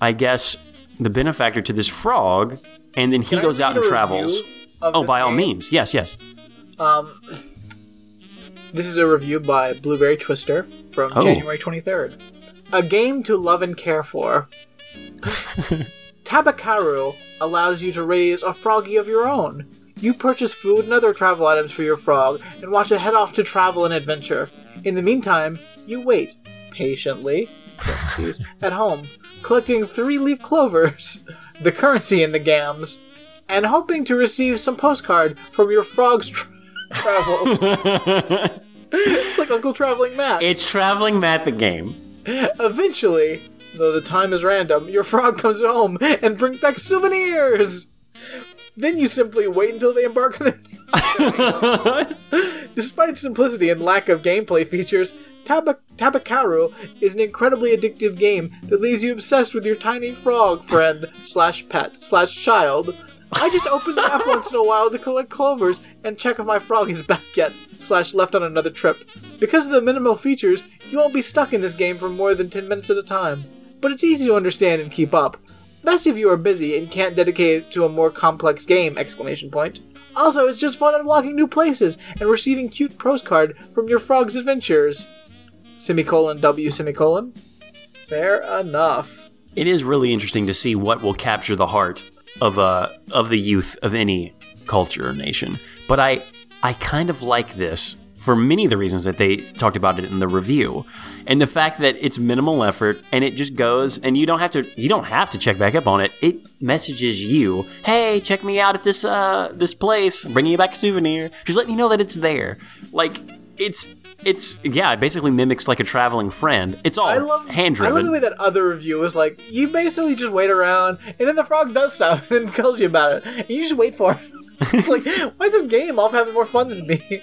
I guess, the benefactor to this frog, and then he Can goes out and travels. Oh, by all means, yes, yes. Um, this is a review by Blueberry Twister from Oh. January 23rd. A game to love and care for. Tabakaru allows you to raise a froggy of your own. You purchase food and other travel items for your frog and watch it head off to travel and adventure. In the meantime, you wait patiently at home, collecting three leaf clovers, the currency in the gams, and hoping to receive some postcard from your frog's travels. it's like Uncle Traveling Matt. It's traveling Matt the game. Eventually, though the time is random, your frog comes home and brings back souvenirs. Then you simply wait until they embark on their Despite simplicity and lack of gameplay features, Taba- Tabakaru is an incredibly addictive game that leaves you obsessed with your tiny frog friend slash pet slash child. I just open the app once in a while to collect clovers and check if my frog is back yet slash left on another trip. Because of the minimal features, you won't be stuck in this game for more than 10 minutes at a time. But it's easy to understand and keep up. Best if you are busy and can't dedicate it to a more complex game! Exclamation point. Also, it's just fun unlocking new places and receiving cute postcard from your frog's adventures. Semicolon W semicolon. Fair enough. It is really interesting to see what will capture the heart of uh of the youth of any culture or nation. But I I kind of like this for many of the reasons that they talked about it in the review. And the fact that it's minimal effort and it just goes and you don't have to you don't have to check back up on it. It messages you, "Hey, check me out at this uh this place, bringing you back a souvenir." Just let me know that it's there. Like it's it's yeah, it basically mimics like a traveling friend. It's all I love hand I love driven. the way that other review was like, you basically just wait around and then the frog does stuff and then tells you about it. And you just wait for it. it's like, why is this game off having more fun than me?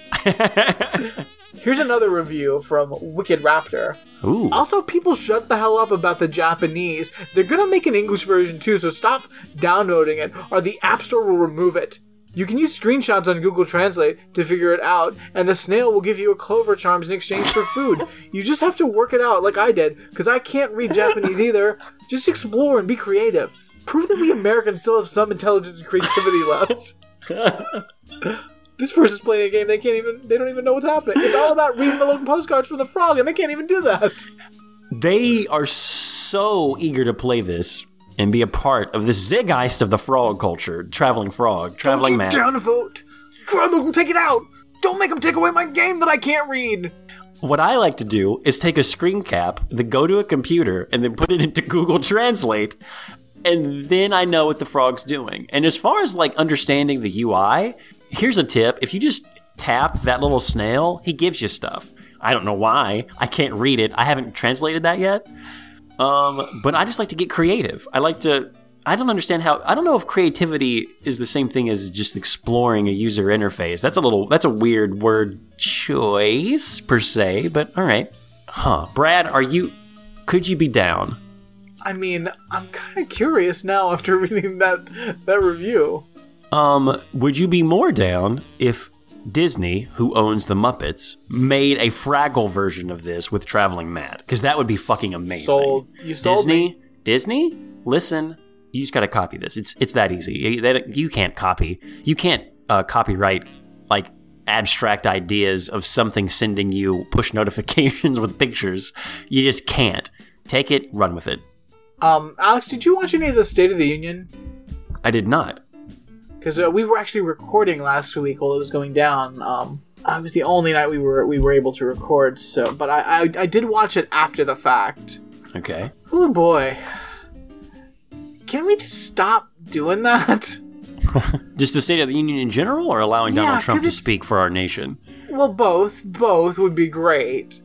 Here's another review from Wicked Raptor. Ooh. Also, people shut the hell up about the Japanese. They're gonna make an English version too, so stop downloading it, or the App Store will remove it. You can use screenshots on Google Translate to figure it out, and the snail will give you a clover charms in exchange for food. you just have to work it out like I did, because I can't read Japanese either. Just explore and be creative. Prove that we Americans still have some intelligence and creativity left. this person's playing a game they can't even they don't even know what's happening. It's all about reading the little postcards from the frog, and they can't even do that. They are so eager to play this and be a part of this Zeitgeist of the frog culture, traveling frog, traveling Don't man. keep down a vote. Grundle, take it out. Don't make them take away my game that I can't read. What I like to do is take a screen cap, then go to a computer, and then put it into Google Translate, and then I know what the frog's doing. And as far as like understanding the UI, here's a tip: if you just tap that little snail, he gives you stuff. I don't know why. I can't read it. I haven't translated that yet. Um, but I just like to get creative. I like to. I don't understand how. I don't know if creativity is the same thing as just exploring a user interface. That's a little. That's a weird word choice per se. But all right, huh? Brad, are you? Could you be down? I mean, I'm kind of curious now after reading that that review. Um, would you be more down if Disney, who owns the Muppets, made a Fraggle version of this with Traveling Matt? Because that would be fucking amazing. Sold. You sold Disney, me. Disney, listen, you just got to copy this. It's it's that easy. You- that- You can't copy. You can't uh, copyright like abstract ideas of something sending you push notifications with pictures. You just can't. Take it, run with it. Um, Alex, did you watch any of the State of the Union? I did not. Because uh, we were actually recording last week while it was going down. Um, uh, it was the only night we were we were able to record. So, but I I, I did watch it after the fact. Okay. Oh boy, can we just stop doing that? Just the State of the Union in general, or allowing Yeah, Donald Trump to speak for our nation? Well, both both would be great.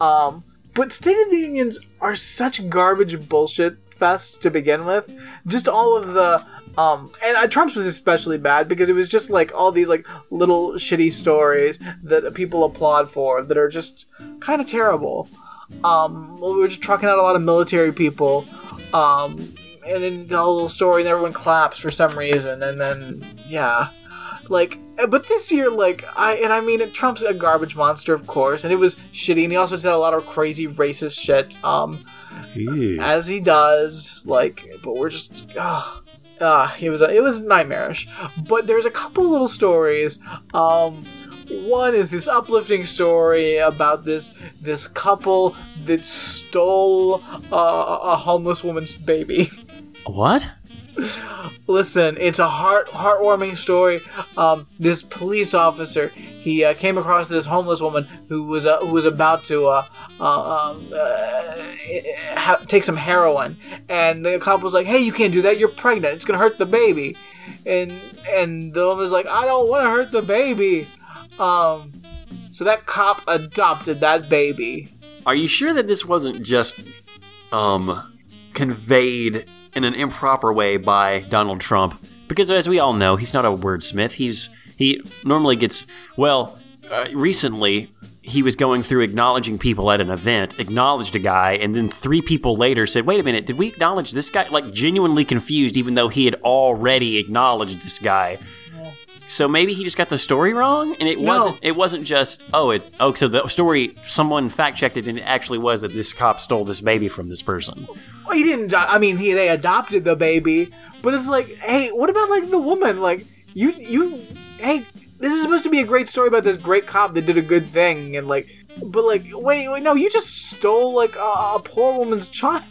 Um, but State of the Unions are such garbage bullshit fests to begin with. Just all of the um, and uh, Trump's was especially bad because it was just like all these like little shitty stories that people applaud for that are just kind of terrible. Um, well, we were just trucking out a lot of military people. Um, and then the whole little story, and everyone claps for some reason, and then yeah, like. eh, But this year, like I and I mean, Trump's a garbage monster, of course, and it was shitty, and he also said a lot of crazy racist shit. Um, as he does. Like, but we're just ah, ah, it was it was nightmarish. But there's a couple little stories. Um, one is this uplifting story about this this couple that stole uh, a homeless woman's baby. What? Listen, it's a heart heartwarming story. Um, this police officer he uh, came across this homeless woman who was uh, who was about to uh, uh, um, uh, ha- take some heroin, and the cop was like, "Hey, you can't do that. You're pregnant. It's gonna hurt the baby." And and the woman was like, "I don't want to hurt the baby." Um, so that cop adopted that baby. Are you sure that this wasn't just um conveyed in an improper way by Donald Trump? Because as we all know, he's not a wordsmith. He's he normally gets well. Uh, recently, he was going through acknowledging people at an event, acknowledged a guy, and then three people later said, "Wait a minute, did we acknowledge this guy?" Like genuinely confused, even though he had already acknowledged this guy. So maybe he just got the story wrong, and it No. wasn't. It wasn't just oh it oh so the story someone fact checked it and it actually was that this cop stole this baby from this person. Well, he didn't. I mean, he they adopted the baby, but it's like, hey, what about like the woman? Like, you you, hey, this is supposed to be a great story about this great cop that did a good thing, and like, but like, wait, wait, no, you just stole like a, a poor woman's child.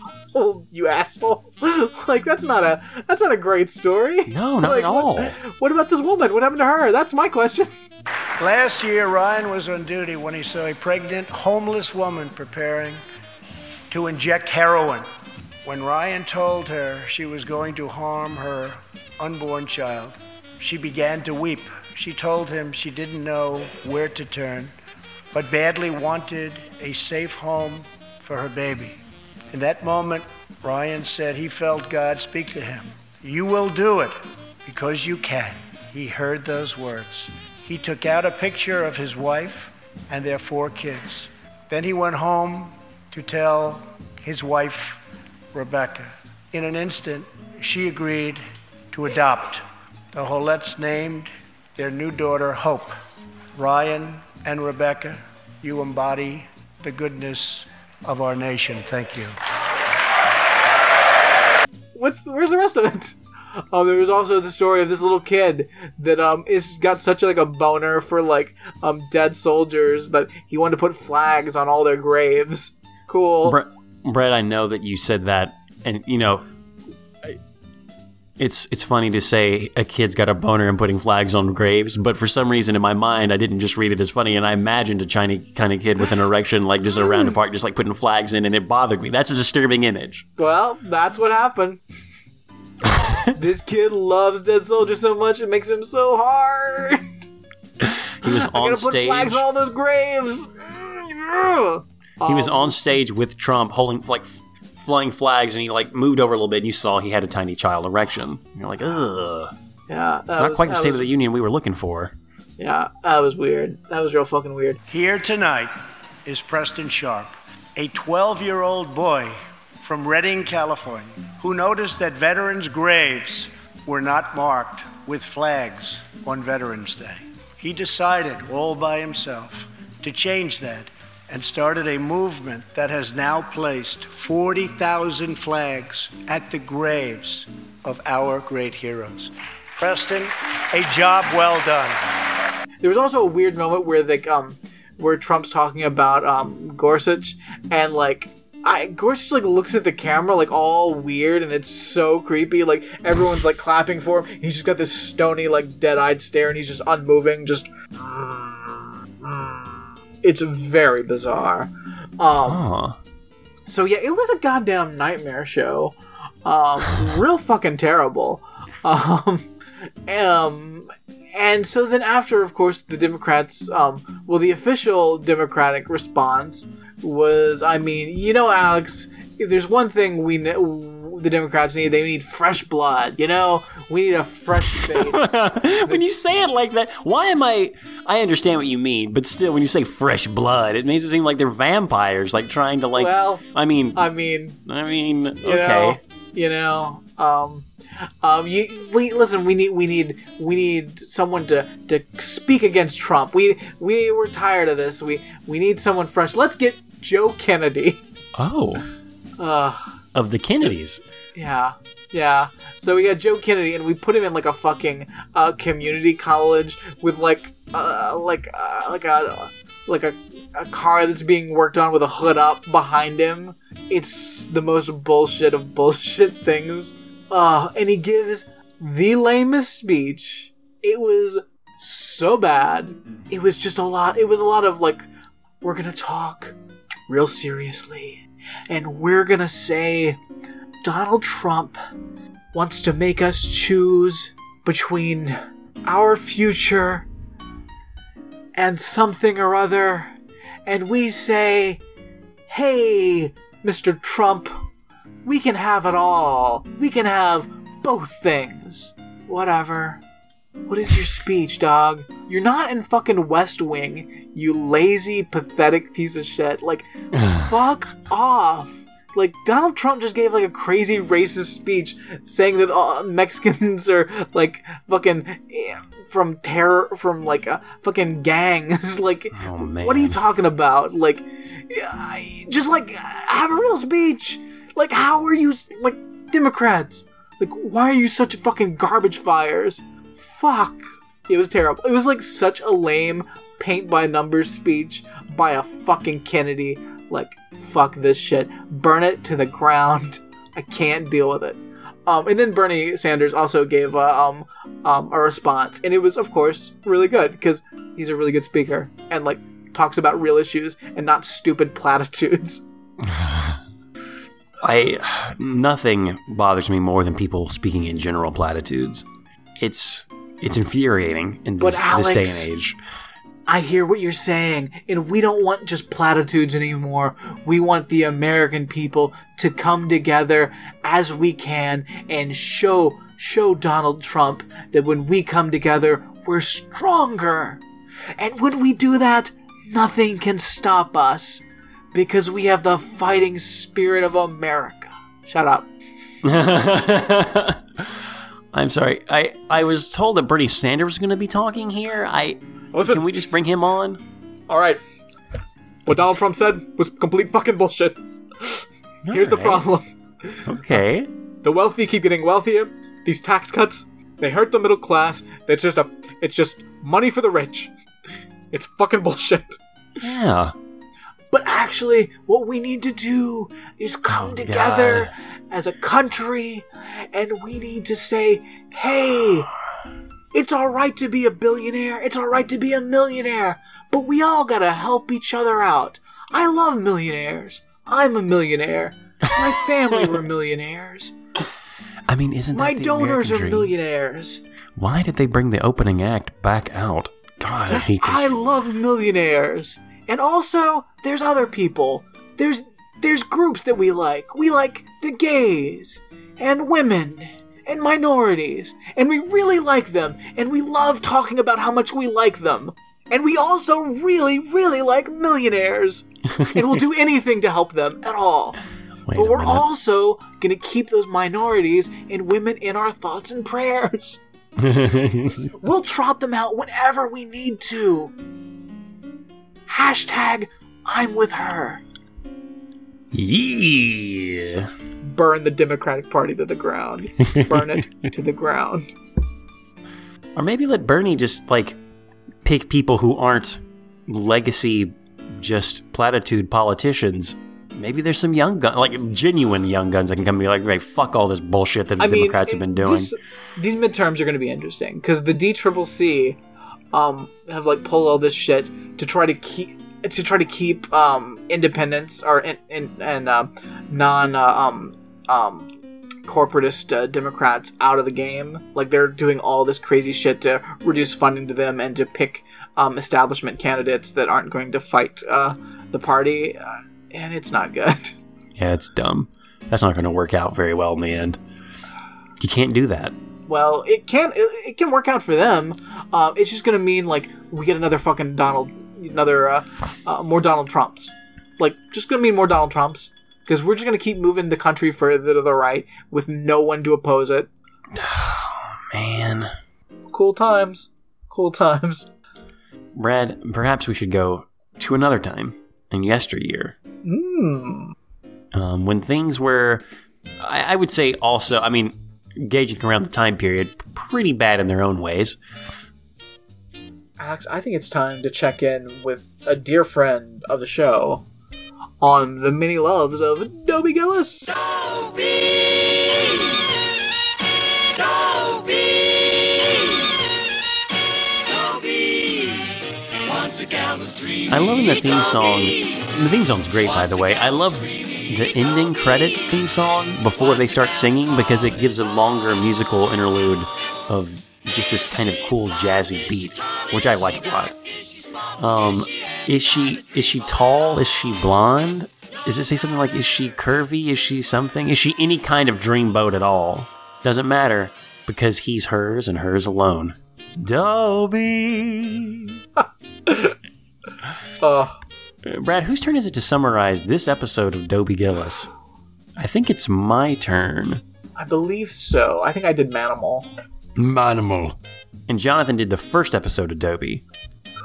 You asshole! like that's not a that's not a great story. No, not Like, at all. What, what about this woman? What happened to her? That's my question. Last year, Ryan was on duty when he saw a pregnant, homeless woman preparing to inject heroin. When Ryan told her she was going to harm her unborn child, she began to weep. She told him she didn't know where to turn, but badly wanted a safe home for her baby. In that moment, Ryan said he felt God speak to him. You will do it because you can. He heard those words. He took out a picture of his wife and their four kids. Then he went home to tell his wife, Rebecca. In an instant, she agreed to adopt. The Holets named their new daughter Hope. Ryan and Rebecca, you embody the goodness of our nation. Thank you. What's where's the rest of it? Um, there was also the story of this little kid that um is got such like a boner for like um dead soldiers that he wanted to put flags on all their graves. Cool. Brett, Brett, I know that you said that, and you know, I- it's it's funny to say a kid's got a boner and putting flags on graves, but for some reason in my mind, I didn't just read it as funny, and I imagined a tiny kind of kid with an erection, like just around the park, just like putting flags in, and it bothered me. That's a disturbing image. Well, that's what happened. this kid loves dead soldiers so much it makes him so hard. He was I'm gonna put flags on all those graves. He was on stage with Trump, holding like flying flags, and he like moved over a little bit, and you saw he had a tiny child erection. You're like, ugh, Yeah, that not was, quite the that State was- of the Union we were looking for. Yeah, that was weird. That was real fucking weird. Here tonight is Preston Sharp, a 12 year old boy from Redding, California, who noticed that veterans' graves were not marked with flags on Veterans Day. He decided all by himself to change that and started a movement that has now placed 40,000 flags at the graves of our great heroes. Preston, a job well done. There was also a weird moment where the um where Trump's talking about um Gorsuch and like I Gorsuch like looks at the camera like all weird and it's so creepy. Like everyone's like clapping for him. He's just got this stony like dead-eyed stare and he's just unmoving. Just it's very bizarre. Um, so yeah, it was a goddamn nightmare show. Um, real fucking terrible. Um, um, and so then after, of course, the Democrats, um, well, the official Democratic response was, I mean, you know, Alex, if there's one thing we know, the Democrats need, they need fresh blood. You know, we need a fresh face. when you say it like that, why am I? I understand what you mean, but still, when you say fresh blood, it makes it seem like they're vampires, like trying to like. Well, I mean, I mean, I mean, you okay. know, you know, um, um, you, we listen. We need, we need, we need someone to to speak against Trump. We we we're tired of this. We we need someone fresh. Let's get Joe Kennedy. Oh, Uh, of the Kennedys. Yeah, yeah. So we got Joe Kennedy, and we put him in like a fucking uh, community college with like uh, like uh, like a like a, a car that's being worked on with a hood up behind him. It's the most bullshit of bullshit things. Uh, and he gives the lamest speech. It was so bad. It was just a lot. It was a lot of like, we're gonna talk real seriously, and we're gonna say Donald Trump wants to make us choose between our future and something or other, and we say, hey, Mr. Trump, we can have it all. We can have both things. Whatever. What is your speech, dog? You're not in fucking West Wing, you lazy, pathetic piece of shit. Like, fuck off. Like, Donald Trump just gave, like, a crazy racist speech saying that uh, Mexicans are, like, fucking from terror, from, like, uh, fucking gangs. like, Oh, what are you talking about? Like, I- just, like, have a real speech. Like, how are you, like, Democrats? Like, why are you such fucking garbage fires? Fuck. It was terrible. It was like such a lame paint by numbers speech by a fucking Kennedy. Like, fuck this shit. Burn it to the ground. I can't deal with it. Um, and then Bernie Sanders also gave uh, um, um, a response, and it was, of course, really good because he's a really good speaker and like talks about real issues and not stupid platitudes. I nothing bothers me more than people speaking in general platitudes. It's it's infuriating in this, this day and age. I hear what you're saying, and we don't want just platitudes anymore. We want the American people to come together as we can and show show Donald Trump that when we come together, we're stronger. And when we do that, nothing can stop us because we have the fighting spirit of America. Shut up. I'm sorry. I I was told that Bernie Sanders was going to be talking here. I Listen. can we just bring him on? All right. What Donald Trump said was complete fucking bullshit. Here's the Alright. problem. Okay. The wealthy keep getting wealthier, these tax cuts, they hurt the middle class. It's just a, it's just money for the rich. It's fucking bullshit. Yeah. But actually, what we need to do is come Oh, together as a country and we need to say, hey, it's alright to be a billionaire, it's alright to be a millionaire, but we all gotta help each other out. I love millionaires. I'm a millionaire. My family were millionaires. I mean, isn't that My donors American are dream? millionaires. Why did they bring the opening act back out? God, I hate this. I love millionaires. And also, there's other people. There's there's groups that we like. We like the gays and women and minorities. And we really like them. And we love talking about how much we like them. And we also really, really like millionaires. and we'll do anything to help them at all. Wait but we're also gonna keep those minorities and women in our thoughts and prayers. We'll trot them out whenever we need to. Hashtag I'm with her. yeah. Burn the Democratic Party to the ground. Burn it to the ground. Or maybe let Bernie just like pick people who aren't legacy, just platitude politicians. Maybe there's some young gun, like genuine young guns that can come and be like, "Hey, fuck all this bullshit that the I mean, Democrats have been doing." this- these midterms are going to be interesting because the DCCC um, have like pulled all this shit to try to keep to try to keep um, independents or in, in, and uh, non uh, um, um, corporatist uh, Democrats out of the game. Like they're doing all this crazy shit to reduce funding to them and to pick um, establishment candidates that aren't going to fight uh, the party, uh, and it's not good. yeah, it's dumb. That's not going to work out very well in the end. You can't do that. Well, it can it, it can work out for them. Uh, it's just gonna mean like we get another fucking Donald, another uh, uh, more Donald Trumps. Like just gonna mean more Donald Trumps because we're just gonna keep moving the country further to the right with no one to oppose it. Oh, Man, Cool times, cool times. Brad, perhaps we should go to another time in yesteryear. Hmm. um, when things were, I, I would say also, I mean, gauging around the time period, pretty bad in their own ways. Alex, I think it's time to check in with a dear friend of the show on the many loves of Dobie Gillis. Dobie! I love the theme song. The theme song's great, by the way. I love the ending credit theme song before they start singing because it gives a longer musical interlude of just this kind of cool jazzy beat, which I like a lot. Um, is she is she tall? Is she blonde? Does it say something like is she curvy? Is she something? Is she any kind of dreamboat at all? Doesn't matter because he's hers and hers alone. Dobie. Uh, Brad, whose turn is it to summarize this episode of Dobie Gillis? I think it's my turn. I believe so. I think I did Manimal. Manimal. And Jonathan did the first episode of Dobie.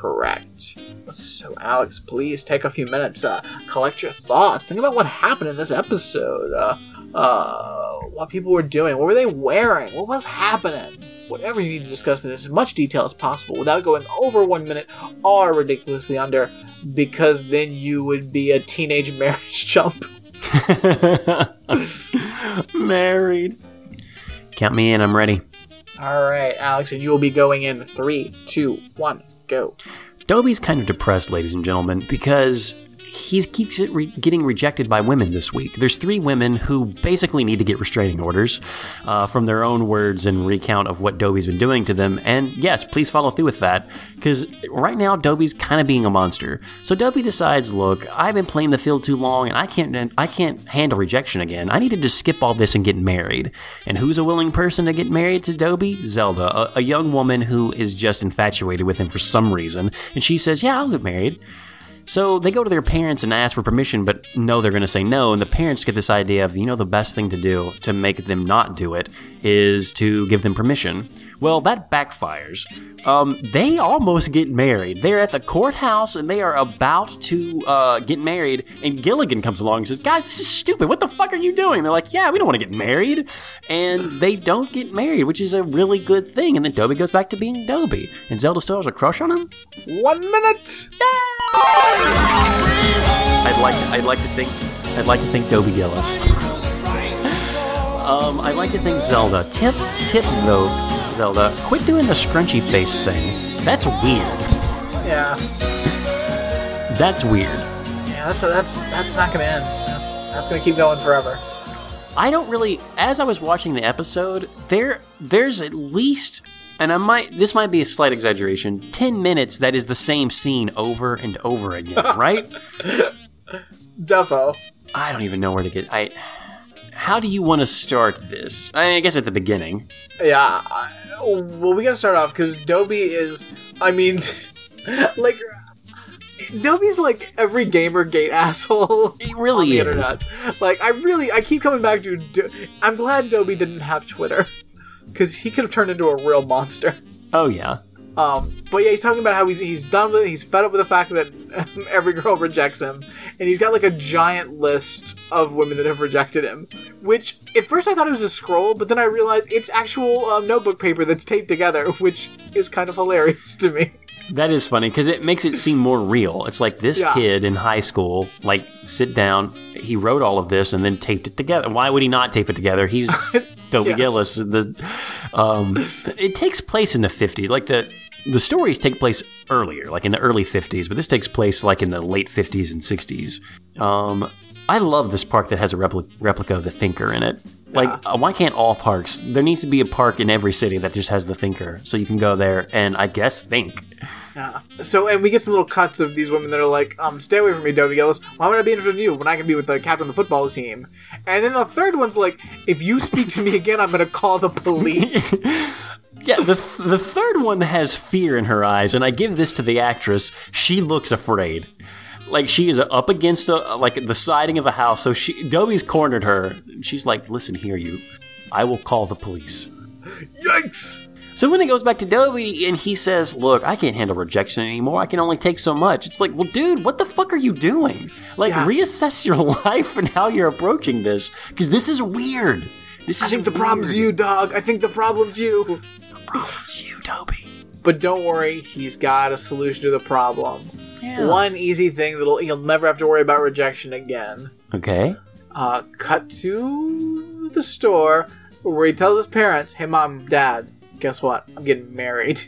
Correct. So, Alex, please take a few minutes, uh, collect your thoughts. Think about what happened in this episode. Uh, uh, what people were doing. What were they wearing? What was happening? Whatever you need to discuss in as much detail as possible without going over one minute or ridiculously under, because then you would be a teenage marriage chump. Married. Count me in, I'm ready. All right, Alex, and you will be going in three, two, one, go. Dobie's kind of depressed, ladies and gentlemen, because he keeps re- getting rejected by women this week. There's three women who basically need to get restraining orders uh, from their own words and recount of what Dobie's been doing to them. And yes, please follow through with that, because right now Dobie's kind of being a monster. So Dobie decides, look, I've been playing the field too long, and I can't, I can't handle rejection again. I need to just skip all this and get married. And who's a willing person to get married to Dobie? Zelda, a, a young woman who is just infatuated with him for some reason. And she says, yeah, I'll get married. So they go to their parents and ask for permission, but no, they're going to say no. And the parents get this idea of, you know, the best thing to do to make them not do it is to give them permission. Well, that backfires. Um, they almost get married. They're at the courthouse and they are about to uh, get married. And Gilligan comes along and says, Guys, this is stupid. What the fuck are you doing? They're like, Yeah, we don't want to get married. And they don't get married, which is a really good thing. And then Dobie goes back to being Dobie. And Zelda still has a crush on him? One minute. I'd like to, I'd like to think I'd like to think Dobie Gillis. Um, I'd like to think Zelda. Tip tip though, Zelda, quit doing the scrunchy face thing. That's weird. Yeah. That's weird. Yeah. That's that's that's not gonna end. That's that's gonna keep going forever. I don't really as I was watching the episode, there there's at least and I might this might be a slight exaggeration, 10 minutes that is the same scene over and over again, right? Defo. I don't even know where to get I how do you want to start this? I, mean, I guess at the beginning. Yeah. I- Well, we gotta start off because Dobie is. I mean, like. Dobie's like every GamerGate asshole. He really on the is. Internet. Like, I really, I keep coming back to. Do- I'm glad Dobie didn't have Twitter because he could have turned into a real monster. Oh yeah. Um, but yeah, he's talking about how he's he's done with it. He's fed up with the fact that every girl rejects him, and he's got like a giant list of women that have rejected him. Which at first I thought it was a scroll, but then I realized it's actual um, notebook paper that's taped together, which is kind of hilarious to me. That is funny because it makes it seem more real. It's like this Yeah. kid in high school, like, sit down. He wrote all of this and then taped it together. Why would he not tape it together? He's Toby Yes. Gillis. The, um, it takes place in the 50s. Like the the stories take place earlier, like in the early 50s, but this takes place like in the late 50s and 60s. Um, I love this park that has a repli- replica of the Thinker in it. Like, uh, why can't all parks? There needs to be a park in every city that just has the Thinker, so you can go there and I guess think. Yeah. So, and we get some little cuts of these women that are like, um, stay away from me, Dobie Gillis. Why would I be interested in you when I can be with the captain of the football team? And then the third one's like, if you speak to me again, I'm gonna call the police. Yeah, the th- the third one has fear in her eyes, and I give this to the actress. She looks afraid, like she is up against a, like the siding of a house. So she Dobie's cornered her. She's like, "Listen here, you. I will call the police." Yikes! So when it goes back to Dobie and he says, "Look, I can't handle rejection anymore. I can only take so much." It's like, "Well, dude, what the fuck are you doing? Like, Yeah. reassess your life and how you're approaching this, because this is weird." This is I think the problem's you, dog. I think the problem's you. It's you, Dobie. But don't worry, he's got a solution to the problem. Yeah. One easy thing that'll he'll never have to worry about rejection again. Okay. Uh, cut to the store where he tells his parents, "Hey, mom, dad, guess what? I'm getting married."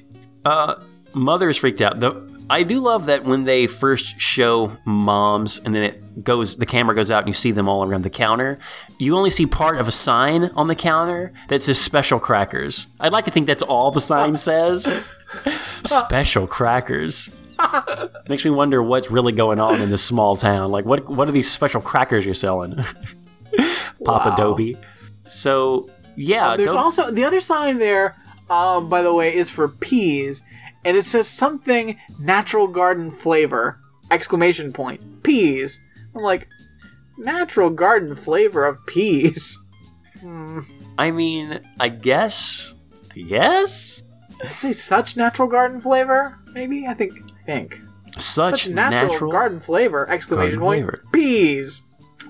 Uh, mother is freaked out. Though I do love that when they first show moms, and then it goes, the camera goes out, and you see them all around the counter. You only see part of a sign on the counter that says "Special Crackers." I'd like to think that's all the sign says. Special crackers. Makes me wonder what's really going on in this small town. Like, what what are these special crackers you're selling, Papa Wow. Dobie? So yeah, There's Dob- also the other sign there. Um, by the way, is for peas, and it says something natural garden flavor! Exclamation point. Peas. I'm like, natural garden flavor of peas. Hmm. I mean, I guess, I guess. Did I say such natural garden flavor? Maybe I think. I think Such, such natural, garden flavor! Exclamation garden point. flavor. Peas.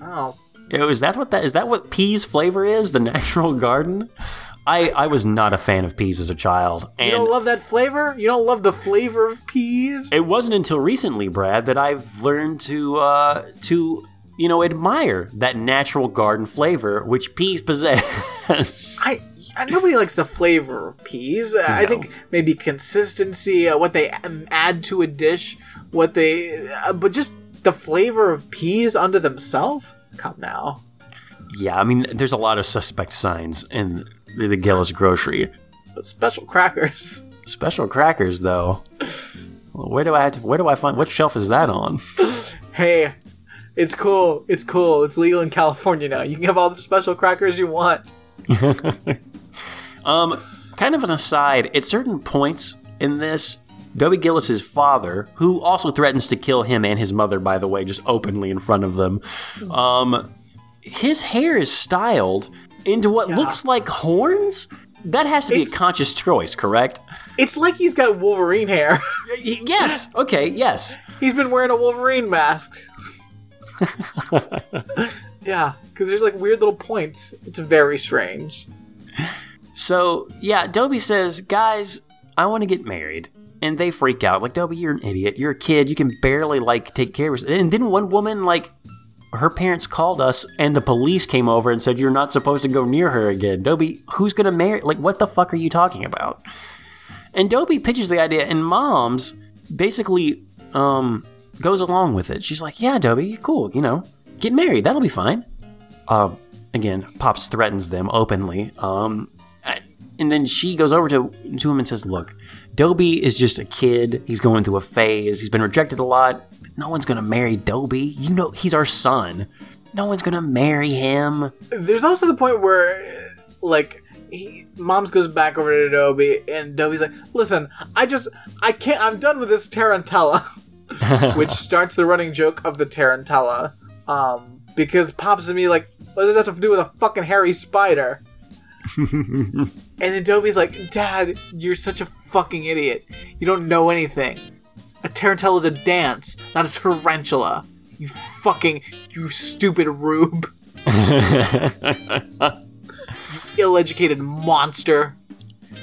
Oh, Oh, Is that what that is? That what peas flavor is? The natural garden? I I was not a fan of peas as a child, you don't love that flavor? You don't love the flavor of peas? it wasn't until recently, Brad, that I've learned to uh to you know admire that natural garden flavor which peas possess. I, nobody likes the flavor of peas. I think maybe consistency, uh, what they add to a dish, what they, uh, but just the flavor of peas unto themselves. Come now, yeah, I mean, there's a lot of suspect signs in the, Gillis grocery. but special crackers. Special crackers, though. Where do I have to, where do I find what shelf is that on? Hey, it's cool. It's cool. It's legal in California now. You can have all the special crackers you want. Um, kind of an aside, at certain points in this, Dobie Gillis's father, who also threatens to kill him and his mother, by the way, just openly in front of them, um, his hair is styled into what Yeah. looks like horns. That has to be It's- a conscious choice, correct? It's like he's got Wolverine hair. Yes. Okay. Yes. he's been wearing a Wolverine mask. yeah, because there's like weird little points. It's very strange. So yeah, Dobie says, "Guys, I want to get married," and they freak out. Like, Dobie, you're an idiot. You're a kid. You can barely like take care of yourself. And then one woman like. Her parents called us, and the police came over and said you're not supposed to go near her again. Dobie, who's gonna marry? Like, what the fuck are you talking about? And Dobie pitches the idea, and Mom's basically um, goes along with it. She's like, "Yeah, Dobie, cool. You know, get married. That'll be fine." Uh, again, Pops threatens them openly. Um, and then she goes over to to him and says, "Look, Dobie is just a kid. He's going through a phase. He's been rejected a lot. No one's gonna marry Dobie. You know, he's our son. No one's gonna marry him." There's also the point where, like, he, Moms goes back over to Dobie, and Dobie's like, "Listen, I just, I can't. I'm done with this Tarantella," which starts the running joke of the Tarantella. Um, because Pops and me like, what does that have to do with a fucking hairy spider? and then Dobie's like, Dad, you're such a fucking idiot. You don't know anything. A tarantella is a dance, not a tarantula. You fucking, you stupid rube. Ill-educated monster.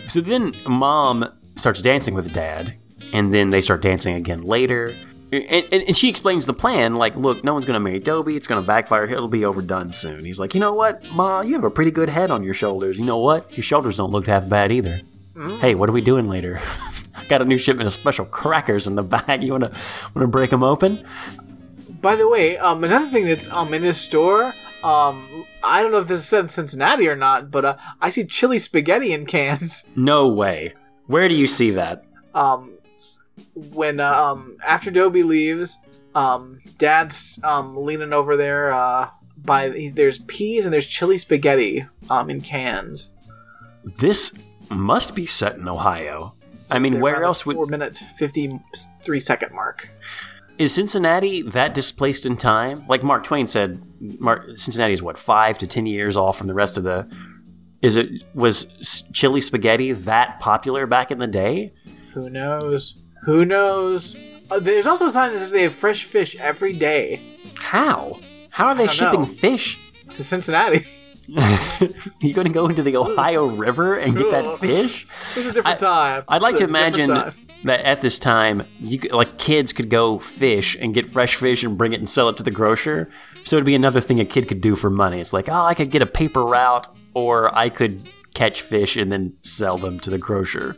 So then Mom starts dancing with Dad, and then they start dancing again later. And, and, and she explains the plan like, look, no one's going to marry Dobie. It's going to backfire. It'll be overdone soon. He's like, you know what, Ma, you have a pretty good head on your shoulders. You know what? Your shoulders don't look half bad either. Mm. Hey, what are we doing later? Got a new shipment of special crackers in the bag. You want to want to break them open? By the way, um, another thing that's um in this store, um, I don't know if this is in Cincinnati or not, but uh, I see chili spaghetti in cans. No way. Where do you see that? Um, when uh, um after Dobie leaves, um, Dad's um leaning over there. Uh, by he- there's peas and there's chili spaghetti um in cans. This must be set in Ohio. I mean, where else would four minute fifty three second mark? Is Cincinnati that displaced in time? Like Mark Twain said, Mark, Cincinnati is what five to ten years off from the rest of the. Is it was chili spaghetti that popular back in the day? Who knows? Who knows? Uh, there's also a sign that says they have fresh fish every day How? How are they shipping know. fish? to Cincinnati. you going to go into the Ohio River and get that fish? It was a different time. I'd like to was a different imagine that at this time, you could, like kids could go fish and get fresh fish and bring it and sell it to the grocer. So it'd be another thing a kid could do for money. It's like, oh, I could get a paper route, or I could catch fish and then sell them to the grocer.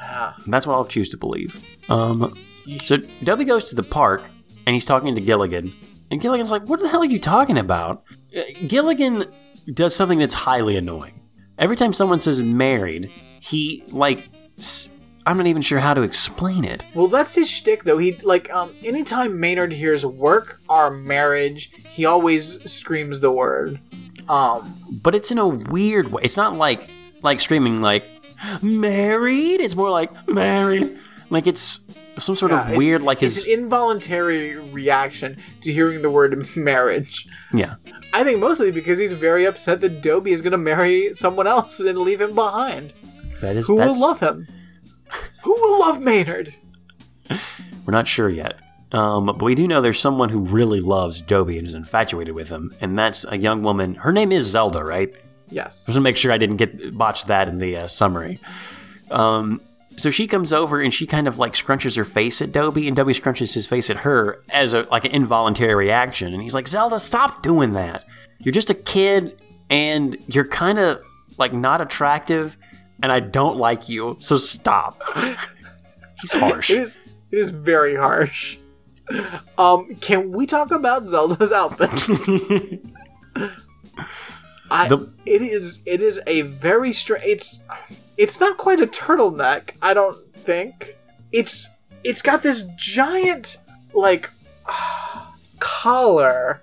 Ah. And that's what I'll choose to believe. Um, so Dobie goes to the park and he's talking to Gilligan, and Gilligan's like, "What the hell are you talking about?" Uh, Gilligan does something that's highly annoying. Every time someone says married, he like. s- I'm not even sure how to explain it. Well, that's his shtick, though. He like um, anytime Maynard hears work or marriage, he always screams the word. Um, But it's in a weird way. It's not like like screaming like married. It's more like married. Like it's some sort yeah, of it's- weird like it's his an involuntary reaction to hearing the word marriage. yeah. I think mostly because he's very upset that Dobie is going to marry someone else and leave him behind. That is Who will love him? Who will love Maynard? we're not sure yet. Um, but we do know there's someone who really loves Dobie and is infatuated with him, and that's a young woman. Her name is Zelda, right? Yes. I Just to make sure I didn't get botch that in the uh, summary. Um, so she comes over and she kind of like scrunches her face at Dobie, and Dobie scrunches his face at her as a like an involuntary reaction. And he's like, "Zelda, stop doing that. You're just a kid, and you're kind of like not attractive, and I don't like you. So stop." he's harsh. It is. It is very harsh. Um, can we talk about Zelda's outfit? I, The- it is it is a very strange. It's it's not quite a turtleneck. I don't think it's it's got this giant like collar,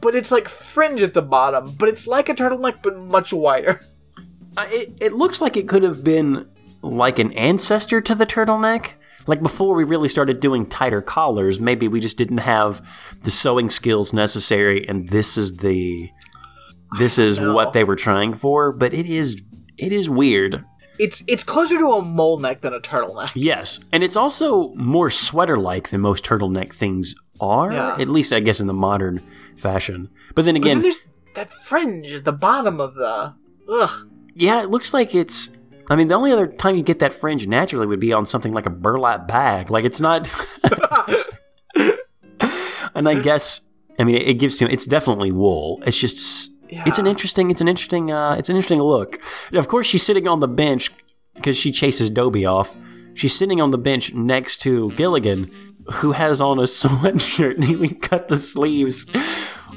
but it's like fringe at the bottom. But it's like a turtleneck, but much wider. Uh, it, it looks like it could have been like an ancestor to the turtleneck. Like before we really started doing tighter collars, maybe we just didn't have the sewing skills necessary, and this is the this is what they were trying for, but it is it is weird. It's it's closer to a mole neck than a turtleneck. Yes, and it's also more sweater-like than most turtleneck things are. Yeah. At least I guess in the modern fashion. But then But then again, there's that fringe at the bottom of the. Ugh. yeah, it looks like it's. I mean, the only other time you get that fringe naturally would be on something like a burlap bag. Like it's not. and I guess I mean it gives you. It's definitely wool. It's just. It's an interesting. It's an interesting. Uh, it's an interesting look. And of course, she's sitting on the bench because she chases Dobie off. She's sitting on the bench next to Gilligan, who has on a sweatshirt, and he cut the sleeves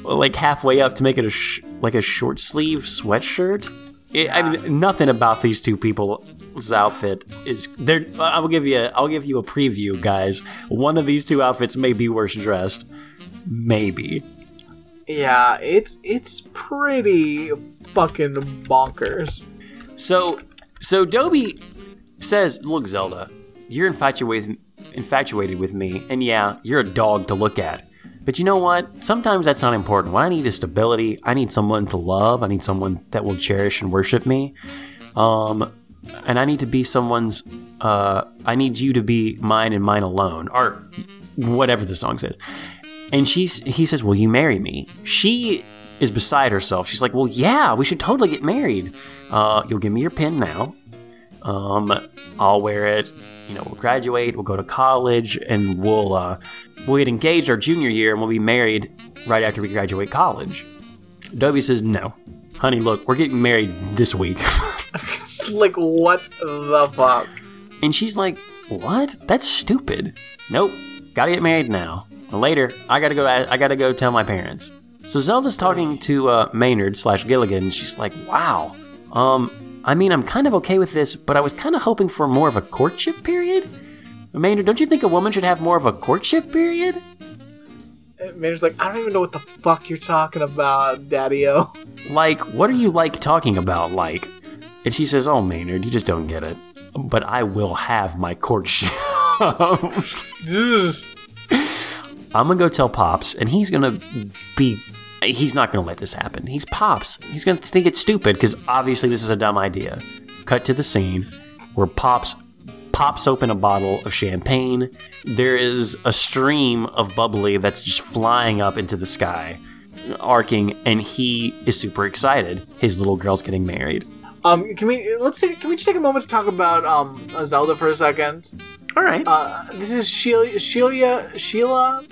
like halfway up to make it a sh- like a short sleeve sweatshirt. It, I mean, nothing about these two people's outfit is. There, I'll give you. A, I'll give you a preview, guys. One of these two outfits may be worse dressed. Maybe. Yeah, it's it's pretty fucking bonkers. So, so Dobie says, "Look, Zelda, you're infatuated infatuated with me, and yeah, you're a dog to look at. But you know what? Sometimes that's not important. What I need is stability. I need someone to love. I need someone that will cherish and worship me. Um, and I need to be someone's. Uh, I need you to be mine and mine alone, or whatever the song says." And she's he says, "Will you marry me?" She is beside herself. She's like, "Well, yeah, we should totally get married. Uh, you'll give me your pin now. Um, I'll wear it. You know, we'll graduate. We'll go to college, and we'll uh, we'll get engaged our junior year, and we'll be married right after we graduate college." Dobie says, "No, honey. Look, we're getting married this week." Like what the fuck? And she's like, "What? That's stupid. Nope. Gotta get married now. Later, I gotta go. I gotta go tell my parents." So Zelda's talking to uh, Maynard slash Gilligan. and She's like, "Wow. Um, I mean, I'm kind of okay with this, but I was kind of hoping for more of a courtship period." Maynard, don't you think a woman should have more of a courtship period? And Maynard's like, I don't even know what the fuck you're talking about, Daddy-O. Like, what are you like talking about? Like, and she says, "Oh, Maynard, you just don't get it. But I will have my courtship." I'm gonna go tell Pops, and he's gonna be. He's not gonna let this happen. He's Pops. He's gonna think it's stupid because obviously this is a dumb idea. Cut to the scene where Pops pops open a bottle of champagne. There is a stream of bubbly that's just flying up into the sky, arcing, and he is super excited. His little girl's getting married. Um, can we let's take, can we just take a moment to talk about um Zelda for a second? All right. Uh, this is Sheila, Sheila, Sheila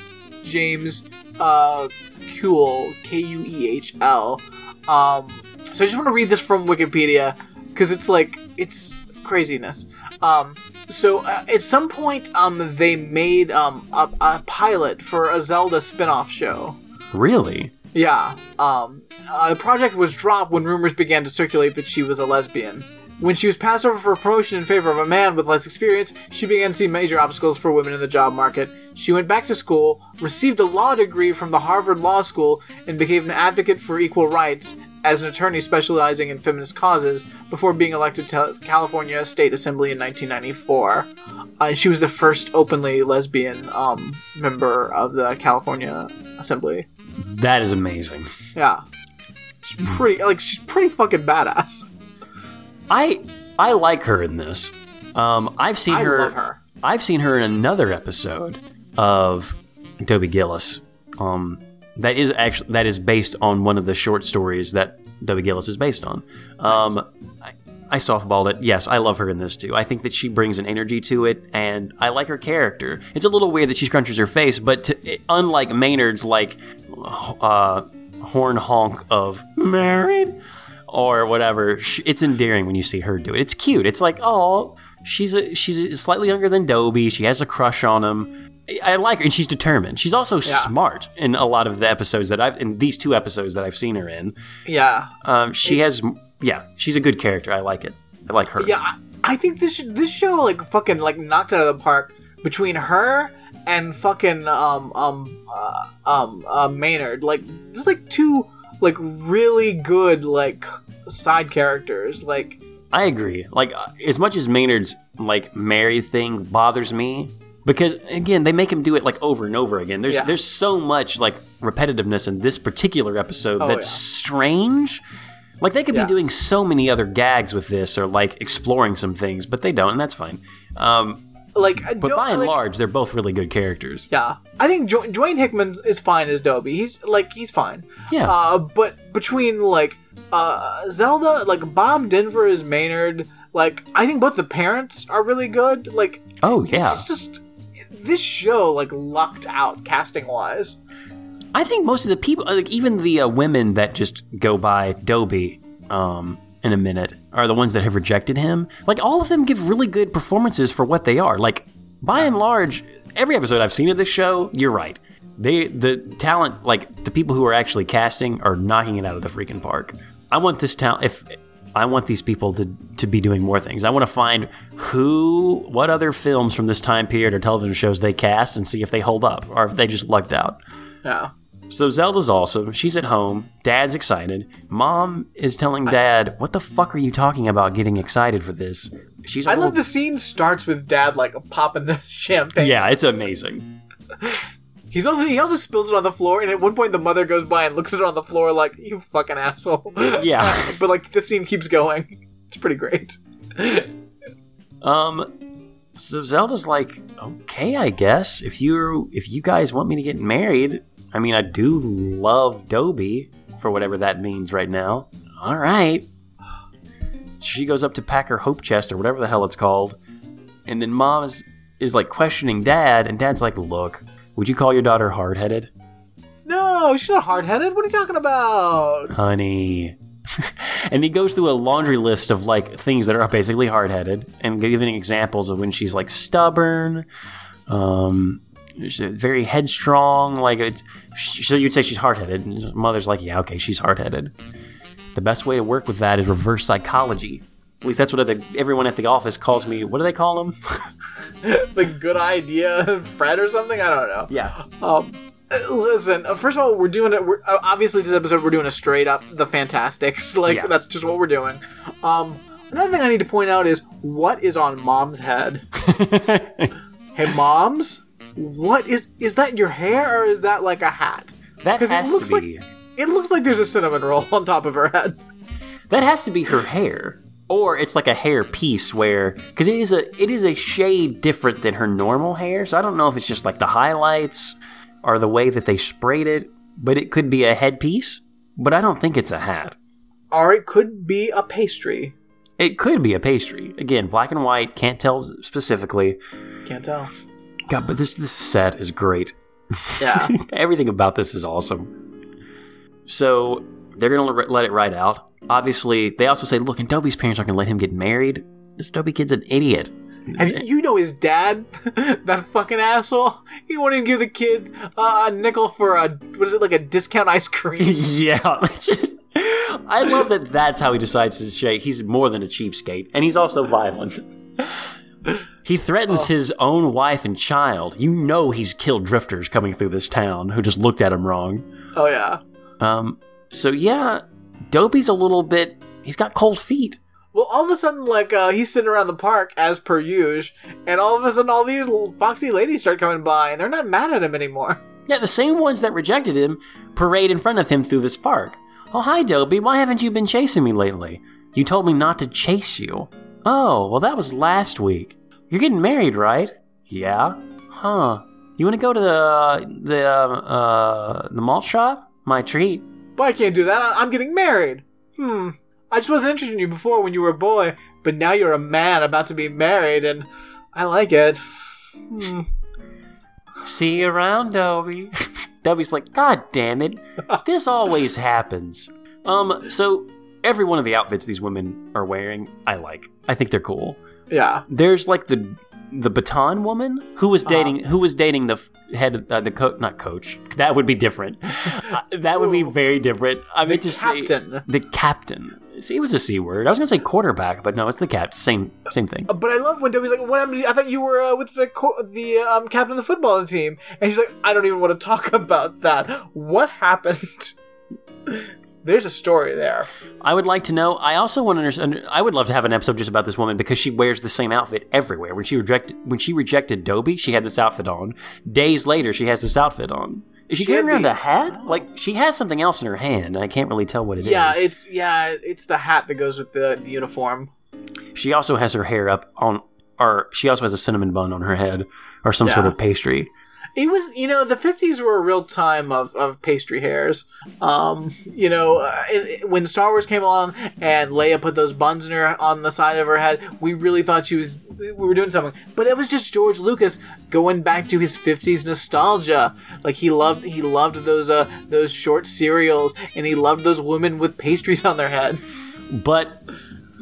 James uh, Kuehl, K U E H L. Um, so I just want to read this from Wikipedia because it's like it's craziness. Um, so uh, at some point, um, they made um a, a pilot for a Zelda spin-off show. really? Yeah. Um, uh, the project was dropped when rumors began to circulate that she was a lesbian. When she was passed over for promotion in favor of a man with less experience, she began to see major obstacles for women in the job market. She went back to school, received a law degree from the Harvard Law School, and became an advocate for equal rights as an attorney specializing in feminist causes before being elected to California State Assembly in 1994. Uh, she was the first openly lesbian um, member of the California Assembly. That is amazing. Yeah. She's pretty like she's pretty fucking badass. I I like her in this. Um, I've seen I her, love her. I've seen her in another episode of Dobie Gillis. Um, that is actually that is based on one of the short stories that Dobie Gillis is based on. Um, I, I softballed it. Yes, I love her in this too. I think that she brings an energy to it, and I like her character. It's a little weird that she scrunches her face, but to, unlike Maynard's like uh, horn honk of married or whatever, it's endearing when you see her do it. It's cute. It's like, oh, she's a, she's a, slightly younger than Dobie. She has a crush on him. I like her, and she's determined. She's also smart in a lot of the episodes that I've in these two episodes that I've seen her in. Yeah. Um, she It's- has, yeah, she's a good character. I like it. I like her. Yeah, I- I think this this show like fucking like knocked out of the park between her and fucking um um uh, um uh, Maynard. Like this is like two like really good like side characters. Like I agree. Like as much as Maynard's like married thing bothers me because again they make him do it like over and over again. There's Yeah. there's so much like repetitiveness in this particular episode Oh, that's yeah. strange. Like they could Yeah. be doing so many other gags with this, or like exploring some things, but they don't, and that's fine. Um, Like, but by and large, they're both really good characters. Yeah, I think jo- Dwayne Hickman is fine as Dobie. He's like he's fine. Yeah. Uh, but between like uh, Zelda, like Bob Denver is Maynard. Like I think both the parents are really good. Like Oh yeah, it's just this show like lucked out casting wise. I think most of the people, like even the uh, women that just go by Dobie um, in a minute, are the ones that have rejected him. Like all of them give really good performances for what they are. Like by and large, every episode I've seen of this show, you're right. They the talent, like the people who are actually casting, are knocking it out of the freaking park. I want this talent. If I want these people to to be doing more things, I want to find who, what other films from this time period or television shows they cast, and see if they hold up or if they just lucked out. Yeah. So Zelda's awesome. She's at home. Dad's excited. Mom is telling Dad, "What the fuck are you talking about? Getting excited for this?" She's. I love the scene starts with Dad like popping the champagne. Yeah, it's amazing. He's also he also spills it on the floor, and at one point the mother goes by and looks at it on the floor like you fucking asshole. Yeah. but like the scene keeps going. It's pretty great. Um. So Zelda's like, "Okay, I guess if you if you guys want me to get married, I mean, I do love Dobie for whatever that means right now. All right." She goes up to pack her hope chest or whatever the hell it's called, and then Mom is is like questioning Dad, and Dad's like, "Look, would you call your daughter hard headed?" No, she's not hard headed. What are you talking about? honey. and he goes through a laundry list of like things that are basically hard headed and giving examples of when she's like stubborn, um, she's very headstrong. Like it's, so you'd say she's hard headed. Mother's like, yeah, okay, she's hard headed. The best way to work with that is reverse psychology. At least that's what the, everyone at the office calls me. What do they call them? the good idea, Fred or something? I don't know. yeah. Um, listen. uh, First of all, we're doing it. We're, uh, obviously, this episode we're doing a straight up the Fantasticks. Like Yeah. that's just what we're doing. Um, another thing I need to point out is what is on Mom's head. hey, Moms, what is is that your hair or is that like a hat? That 'Cause it has looks to like- be. It looks like there's a cinnamon roll on top of her head. That has to be her hair, or it's like a hair piece where because it is a it is a shade different than her normal hair. So I don't know if it's just like the highlights or the way that they sprayed it, but it could be a headpiece. But I don't think it's a hat. Or it could be a pastry. It could be a pastry. Again, black and white. Can't tell specifically. Can't tell. God, but this this set is great. Yeah. Everything about this is awesome. So they're gonna let let it ride out. Obviously, they also say, "Look, and Dobie's parents aren't gonna let him get married. This Dobie kid's an idiot." You, you know his dad, that fucking asshole. He won't even give the kid uh, a nickel for a what is it like a discount ice cream? yeah, just I love that. That's how he decides to shake. He's more than a cheapskate, and he's also violent. He threatens his own wife and child. You know he's killed drifters coming through this town who just looked at him wrong. oh yeah. Um, so yeah, Dobie's a little bit. He's got cold feet. Well, all of a sudden, like uh, he's sitting around the park as per usual, and all of a sudden, all these foxy ladies start coming by, and they're not mad at him anymore. Yeah, the same ones that rejected him parade in front of him through this park. Oh, hi, Dobie. Why haven't you been chasing me lately? You told me not to chase you. Oh, well, that was last week. You're getting married, right? Yeah. Huh. You want to go to the the uh, uh, the malt shop? My treat. But I can't do that. I- I'm getting married. Hmm. I just wasn't interested in you before when you were a boy, but now you're a man about to be married, and I like it. Hmm. See you around, Dobie. Dobie's like, God damn it. This always happens. Um, so every one of the outfits these women are wearing, I like. I think they're cool. Yeah. There's like the the baton woman who was Uh-huh. dating who was dating the f- head uh, the coach not coach that would be different Uh, that would be very different I meant to say captain. the captain see it was a c word I was gonna say quarterback but no it's the cap same same thing But I love when Dobie's like, "What happened? I thought you were uh, with the co- the um, captain of the football team." And he's like, "I don't even want to talk about that. What happened?" There's a story there. I would like to know. I also want to understand. I would love to have an episode just about this woman because she wears the same outfit everywhere. When she rejected when she rejected Dobie, she had this outfit on. Days later, she has this outfit on. Is she, She carrying around the- a hat? Like she has something else in her hand, and I can't really tell what it is. Yeah, it's yeah, it's the hat that goes with the, the uniform. she also has her hair up on, or she also has a cinnamon bun on her head, or some sort of pastry. It was, you know, the 50s were a real time of, of pastry hairs. Um, you know, uh, it, when Star Wars came along and Leia put those buns in her on the side of her head, we really thought she was we were doing something. But it was just George Lucas going back to his 50s nostalgia. Like he loved he loved those uh those short serials and he loved those women with pastries on their head. But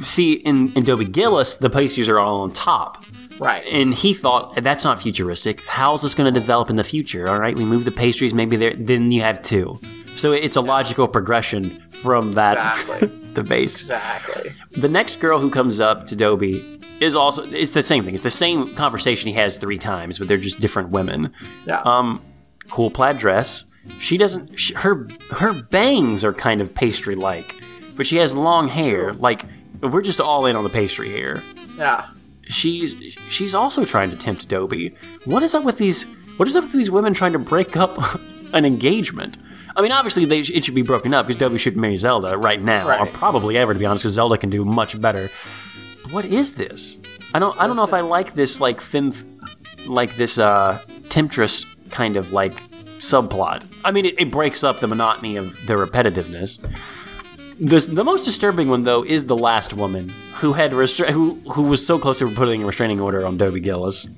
see, in, in Dobie Gillis, the pastries are all on top. Right. And he thought that's not futuristic. How's this going to develop in the future? All right, we move the pastries, maybe there, then you have two. So it's a logical progression from that Exactly. the base. exactly. The next girl who comes up to Dobie is also it's the same thing. It's the same conversation he has three times, but they're just different women. Yeah. Um, cool plaid dress. She doesn't. She, her her bangs are kind of pastry like, but she has long hair. Like we're just all in on the pastry here. yeah. She's she's also trying to tempt Dobie. What is up with these? What is up with these women trying to break up an engagement? I mean, obviously they, it should be broken up because Dobie should marry Zelda right now, or probably ever, to be honest, because Zelda can do much better. What is this? I don't. I don't know if I like this like fem, like this uh temptress kind of like subplot. I mean, it, it breaks up the monotony of the repetitiveness. The, the most disturbing one though is the last woman who had restra- who who was so close to putting a restraining order on Dobie Gillis.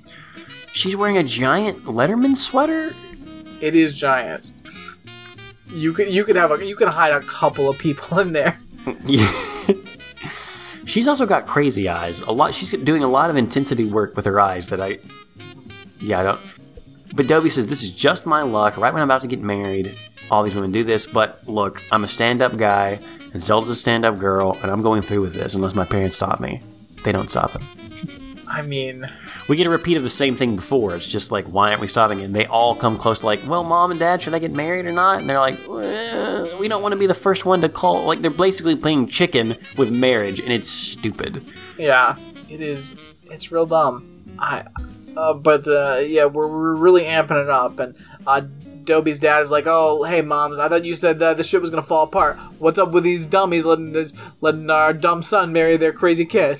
She's wearing a giant Letterman sweater. It is giant. You could you could have a you could hide a couple of people in there. She's also got crazy eyes. A lot. She's doing a lot of intensity work with her eyes that I. Yeah, I don't. But Dobie says this is just my luck. Right when I'm about to get married, all these women do this. But look, I'm a stand-up guy, and Zelda's a stand-up girl, and I'm going through with this unless my parents stop me. They don't stop him. I mean, We get a repeat of the same thing before. It's just like, why aren't we stopping it? And they all come close to like, well, mom and dad, should I get married or not? And they're like, well, we don't want to be the first one to call. Like, they're basically playing chicken with marriage, and it's stupid. yeah, it is. It's real dumb. I, uh, but uh, yeah, we're, we're really amping it up, and uh, Dobie's dad is like, "Oh, hey, moms, I thought you said that the shit was gonna fall apart. What's up with these dummies letting this letting our dumb son marry their crazy kid?"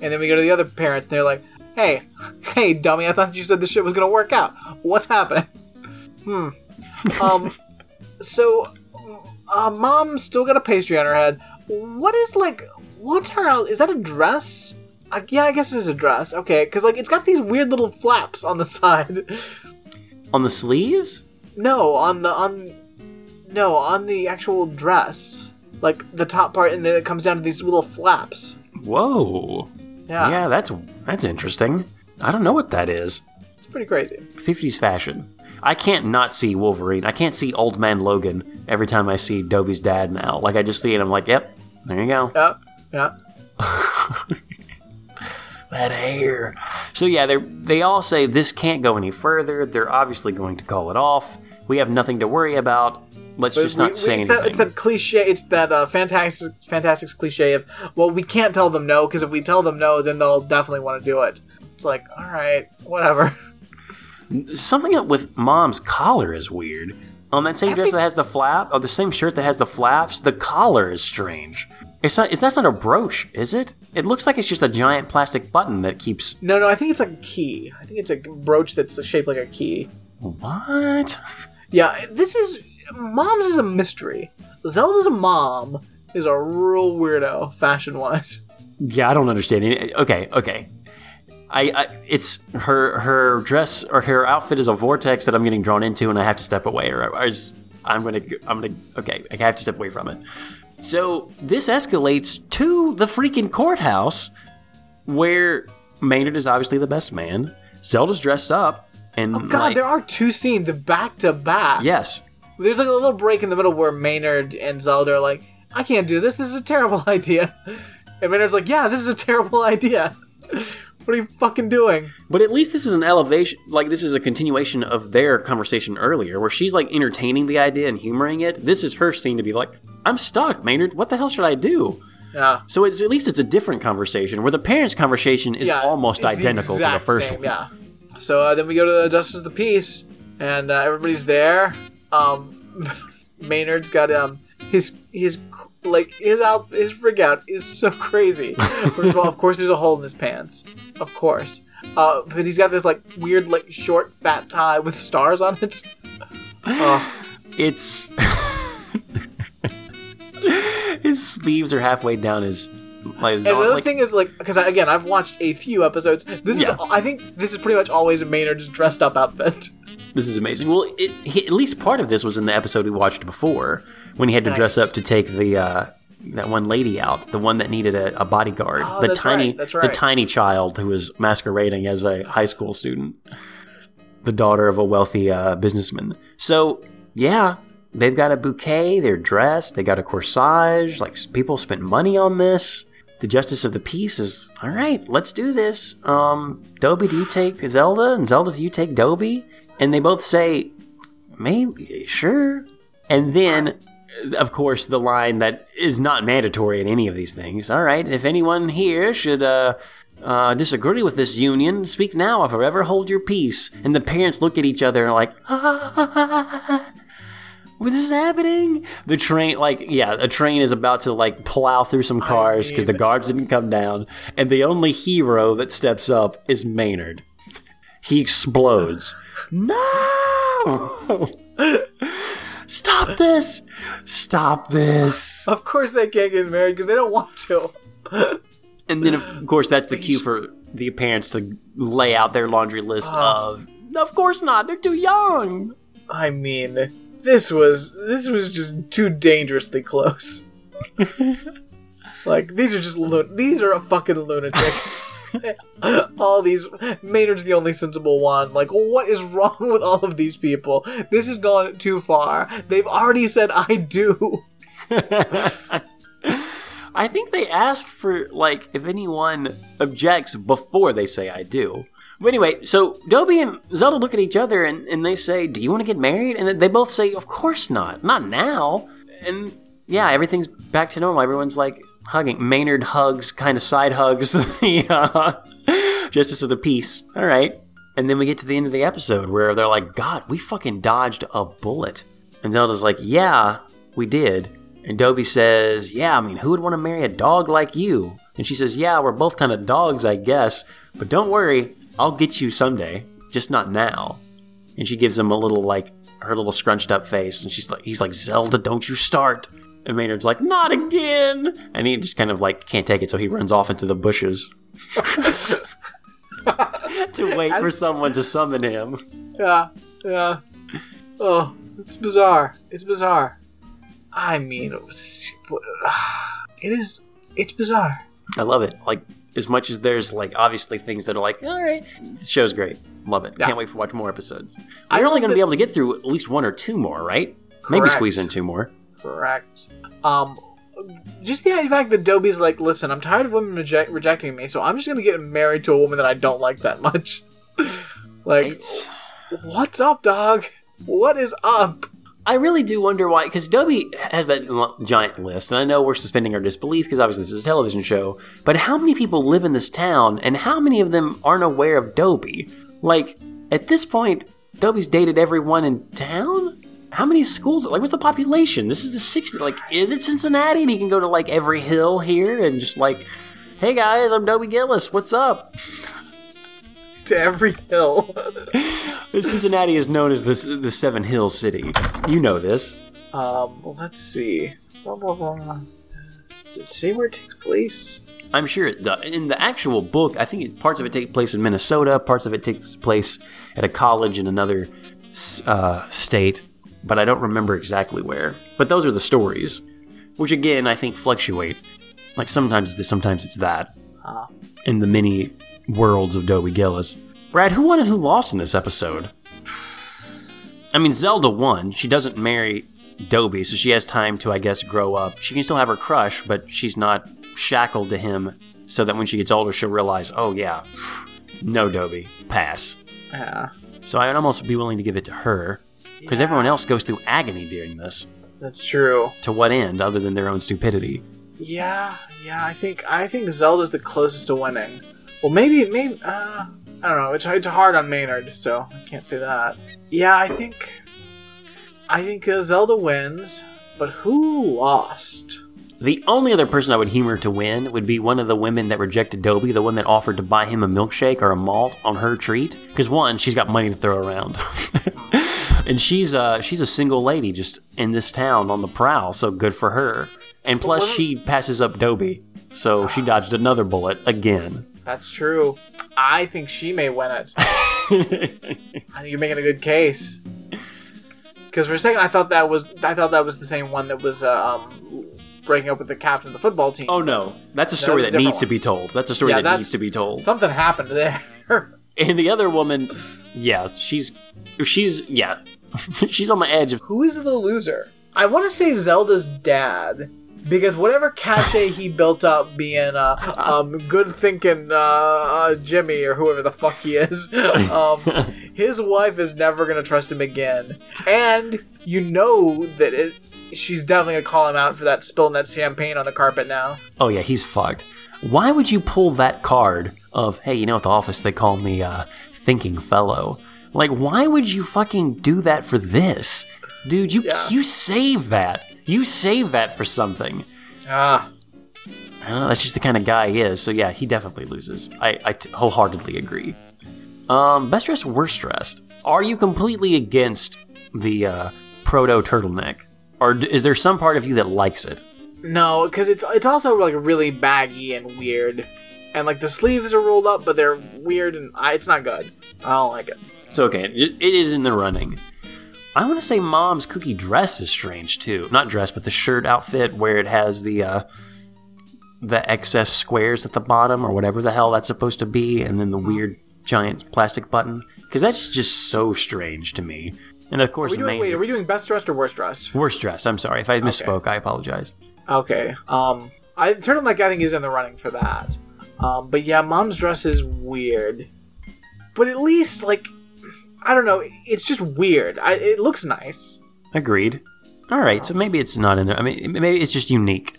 And then we go to the other parents, and they're like, "Hey, hey, dummy, I thought you said this shit was gonna work out. What's happening?" Hmm. Um. so, uh, mom still got a pastry on her head. What is like? What's her? Is that a dress? Uh, yeah, I guess it is a dress. Okay, because like it's got these weird little flaps on the side. On the sleeves? No, on the on. No, on the actual dress. Like the top part, and then it comes down to these little flaps. Whoa. Yeah, Yeah, that's that's interesting. I don't know what that is. it's pretty crazy. 50s fashion. I can't not see Wolverine. I can't see Old Man Logan every time I see Dobie's dad now. Like, I just see it, I'm like, yep, there you go. Yeah, yeah. that hair. So yeah, they they all say this can't go any further. They're obviously going to call it off. We have nothing to worry about. Let's just We- not we- say it's anything. that, it's that cliche. It's that uh, fantastic, fantastic's cliche of well, we can't tell them no because if we tell them no, then they'll definitely want to do it. It's like, all right, whatever. Something with mom's collar is weird. On that same dress that has the flap, or the same shirt that has the flaps, the collar is strange. It's not. It's that's not a brooch, is it? It looks like it's just a giant plastic button that keeps. No, no, I think it's like a key. I think it's a brooch that's shaped like a key. What? Yeah, this is mom's is a mystery. Zelda's mom is a real weirdo fashion wise. Yeah, I don't understand. Okay, okay. I, I it's her her dress or her outfit is a vortex that I'm getting drawn into, and I have to step away, or I I'm gonna I'm gonna okay, I have to step away from it. So this escalates to the freaking courthouse, where Maynard is obviously the best man. Zelda's dressed up, and Oh God, like, there are two scenes back to back. yes, There's like a little break in the middle where Maynard and Zelda are like, I can't do this. This is a terrible idea. And Maynard's like, Yeah, this is a terrible idea. what are you fucking doing? But at least this is an elevation, like this is a continuation of their conversation earlier, where she's like entertaining the idea and humoring it. This is her scene to be like, "I'm stuck, Maynard. What the hell should I do?" Yeah. So it's at least it's a different conversation, where the parents' conversation is yeah, almost it's the identical to the first same, one. Yeah. So uh, then we go to the Justice of the Peace, and uh, everybody's there. um, Maynard's got um his his like his out his rig out is so crazy. First of all, of course, there's a hole in his pants, of course. Uh, but he's got this like weird like short fat tie with stars on it. Oh, It's his sleeves are halfway down his. Like, and another like- thing is like because again I've watched a few episodes. This Yeah. is I think this is pretty much always a Maynard's dressed up outfit. This is amazing. Well, it, he, at least part of this was in the episode we watched before when he had to dress up to take the uh, that one lady out, the one that needed a, a bodyguard, Oh, the tiny, right, that's the tiny child who was masquerading as a high school student, the daughter of a wealthy uh, businessman. So yeah, they've got a bouquet. They're dressed. They got a corsage. Like people spent money on this. The justice of the peace is all right. Let's do this. Um, Dobie, do you take Zelda? And Zelda, do you take Dobie? And they both say, maybe, sure. And then, of course, the line that is not mandatory in any of these things. All right, if anyone here should uh, uh, disagree with this union, speak now or forever hold your peace. And the parents look at each other and are like, what is happening? The train, like, yeah, a train is about to like plow through some cars because the mean- guards didn't come down, and the only hero that steps up is Maynard. He explodes. No! Stop this! Stop this! of course they can't get married because they don't want to. And then, of course, that's the cue for the parents to lay out their laundry list ah. of. Of course not. They're too young. I mean, this was this was just too dangerously close. like these are just lu- these are fucking lunatics. all these Maynard's the only sensible one. Like, what is wrong with all of these people? This has gone too far. They've already said I do. I think they ask for like if anyone objects before they say I do. But anyway, so Dobie and Zelda look at each other and, and they say, "Do you want to get married?" And they both say, "Of course not, not now." And yeah, everything's back to normal. Everyone's like hugging. Maynard hugs, kind of side hugs the uh, Justice of the Peace. All right, and then we get to the end of the episode where they're like, "God, we fucking dodged a bullet." And Zelda's like, "Yeah, we did." And Dobie says, Yeah, I mean, who would want to marry a dog like you? And she says, Yeah, we're both kind of dogs, I guess. But don't worry, I'll get you someday, just not now. And she gives him a little, like, her little scrunched up face. And she's like, He's like, Zelda, don't you start. And Maynard's like, Not again. And he just kind of, like, can't take it, so he runs off into the bushes to wait for someone to summon him. Yeah, yeah. Oh, it's bizarre. It's bizarre. I mean, it, was, it is. It's bizarre. I love it. Like as much as there's like obviously things that are like, all right, this show's great. Love it. Yeah. Can't wait for watch more episodes. I You're only going to be able to get through at least one or two more, right? Maybe squeeze in two more. Correct. Um, just the fact that Dobie's like, listen, I'm tired of women reject- rejecting me, so I'm just gonna get married to a woman that I don't like that much. like, It's, what's up, dog? What is up? I really do wonder why, because Dobie has that giant list, and I know we're suspending our disbelief because obviously this is a television show. But how many people live in this town, and how many of them aren't aware of Dobie? Like at this point, Dobie's dated everyone in town. How many schools? Like, what's the population? This is the 60. Like, is it Cincinnati? And he can go to like every hill here and just like, hey guys, I'm Dobie Gillis. What's up? To every hill. Cincinnati is known as the the Seven Hills City. You know this. um, let's see. Blah, blah, blah. Does it say where it takes place? I'm sure it the, in the actual book, I think parts of it take place in Minnesota, parts of it takes place at a college in another uh, state, but I don't remember exactly where. But those are the stories, which again I think fluctuate. Like sometimes it's this, sometimes it's that. Ah. In the many worlds of Dobie Gillis. Brad, who won and who lost in this episode? I mean, Zelda won. She doesn't marry Dobie, so she has time to, I guess, grow up. She can still have her crush, but she's not shackled to him so that when she gets older, she'll realize, oh, yeah, no, Dobie, pass. Yeah, So I'd almost be willing to give it to her because Yeah. everyone else goes through agony during this. that's true. To what end, other than their own stupidity? Yeah, yeah. I think I think Zelda's the closest to winning. Well, maybe, maybe. Uh, I don't know. It's it's hard on Maynard, so I can't say that. Yeah, I think. I think uh, Zelda wins, but who lost? The only other person I would humor to win would be one of the women that rejected Dobie, the one that offered to buy him a milkshake or a malt on her treat. Because one, she's got money to throw around, and she's uh she's a single lady just in this town on the prowl. So good for her. And plus, she passes up Dobie, so she dodged another bullet again. That's true. I think she may win it. I think you're making a good case. Because for a second, I thought that was I thought that was the same one that was uh, um, breaking up with the captain of the football team. oh no, that's a story was a that different needs to be told. That's a story Yeah, that needs to be told. Something happened there. And the other woman, yeah, she's she's yeah, she's on the edge of. Who is the loser? I want to say Zelda's dad. Because whatever cachet he built up being uh, um, good thinking uh, uh, Jimmy or whoever the fuck he is, um, his wife is never going to trust him again. And you know that it, she's definitely going to call him out for that spilling that champagne on the carpet now. Oh yeah, he's fucked. Why would you pull that card of hey, you know at the office they call me uh, thinking fellow? Like, why would you fucking do that for this, dude? You Yeah. you save that. You save that for something. Ah, I don't know. That's just the kind of guy he is. So yeah, he definitely loses. I, I t- wholeheartedly agree. Um, best dressed, worst dressed. Are you completely against the uh, proto turtleneck, or d- is there some part of you that likes it? no, because it's it's also like really baggy and weird, and like the sleeves are rolled up, but they're weird and I, it's not good. I don't like it. So okay, it, it is in the running. I want to say mom's cookie dress is strange too. Not dress, but the shirt outfit where it has the uh, the excess squares at the bottom or whatever the hell that's supposed to be, and then the weird giant plastic button. Because that's just so strange to me. And of course, Are we doing, main- wait, are we doing best dressed or worst dressed? worst dress. I'm sorry if I misspoke. I apologize. Okay. Um, I turtleneck I think is in the running for that. Um, but yeah, mom's dress is weird. But at least like, I don't know, it's just weird. I, it looks nice. Agreed. All right, so maybe it's not in there. I mean, maybe it's just unique.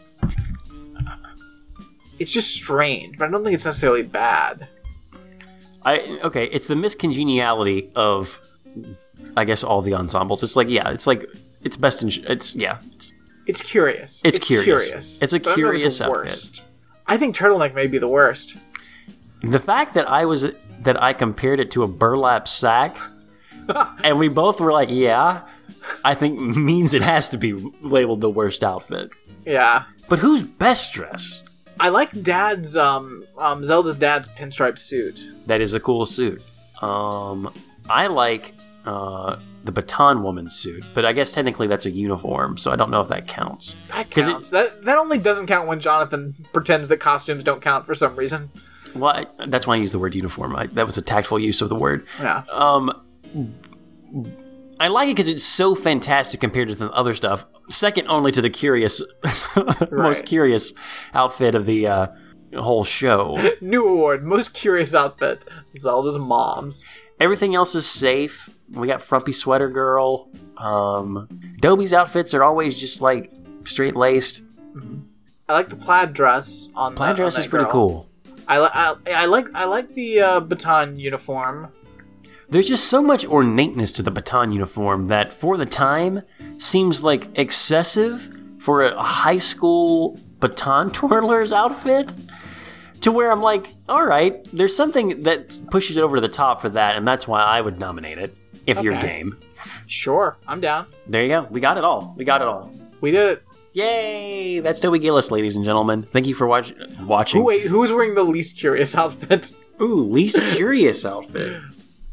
It's just strange, but I don't think it's necessarily bad. I okay, it's the miscongeniality of, I guess, all the ensembles. It's like yeah, it's like it's best in. It's yeah, it's It's curious. It's curious. It's a but I don't know if curious the outfit. worst. I think turtleneck may be the worst. the fact that I was that I compared it to a burlap sack, and we both were like, yeah, I think means it has to be labeled the worst outfit. Yeah. But who's best dressed? I like Dad's um um Zelda's dad's pinstripe suit. That is a cool suit. Um, I like uh, the baton woman's suit, but I guess technically that's a uniform, so I don't know if that counts. That 'Cause it- counts. that that only doesn't count when Jonathan pretends that costumes don't count for some reason. Well, I, that's why I used the word uniform. I, that was a tactful use of the word. Yeah. Um, I like it because it's so fantastic compared to the other stuff. Second only to the curious, most curious outfit of the uh, whole show. New award, most curious outfit. Zelda's mom's. Everything else is safe. We got Frumpy Sweater Girl. Um, Dobie's outfits are always just like straight laced. I like the plaid dress on Plaid the, dress on is that pretty cool. I, li- I, I like I like the uh, baton uniform. There's just so much ornateness to the baton uniform that, for the time, seems like excessive for a high school baton twirler's outfit. To where I'm like, all right, there's something that pushes it over to the top for that, and that's why I would nominate it if you're game. Sure, I'm down. There you go. We got it all. We got it all. We did it. Yay! That's Dobie Gillis, ladies and gentlemen. Thank you for watch- watching. Who wait? who's wearing the least curious outfit? Ooh, least curious outfit.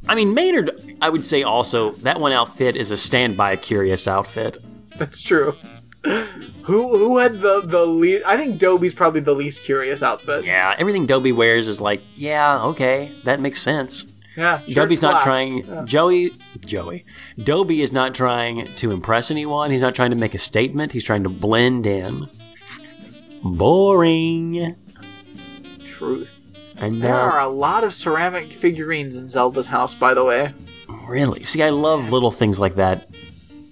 I mean, Maynard, I would say also that one outfit is a standby curious outfit. That's true. Who who had the the least? I think Dobie's probably the least curious outfit. Yeah, everything Dobie wears is like, yeah, okay, that makes sense. Yeah, shirt Dobie's not trying. Yeah. Joey, Joey, Dobie is not trying to impress anyone. He's not trying to make a statement. He's trying to blend in. Boring. Truth. And There are a lot of ceramic figurines in Zelda's house, by the way. really, see, I love little things like that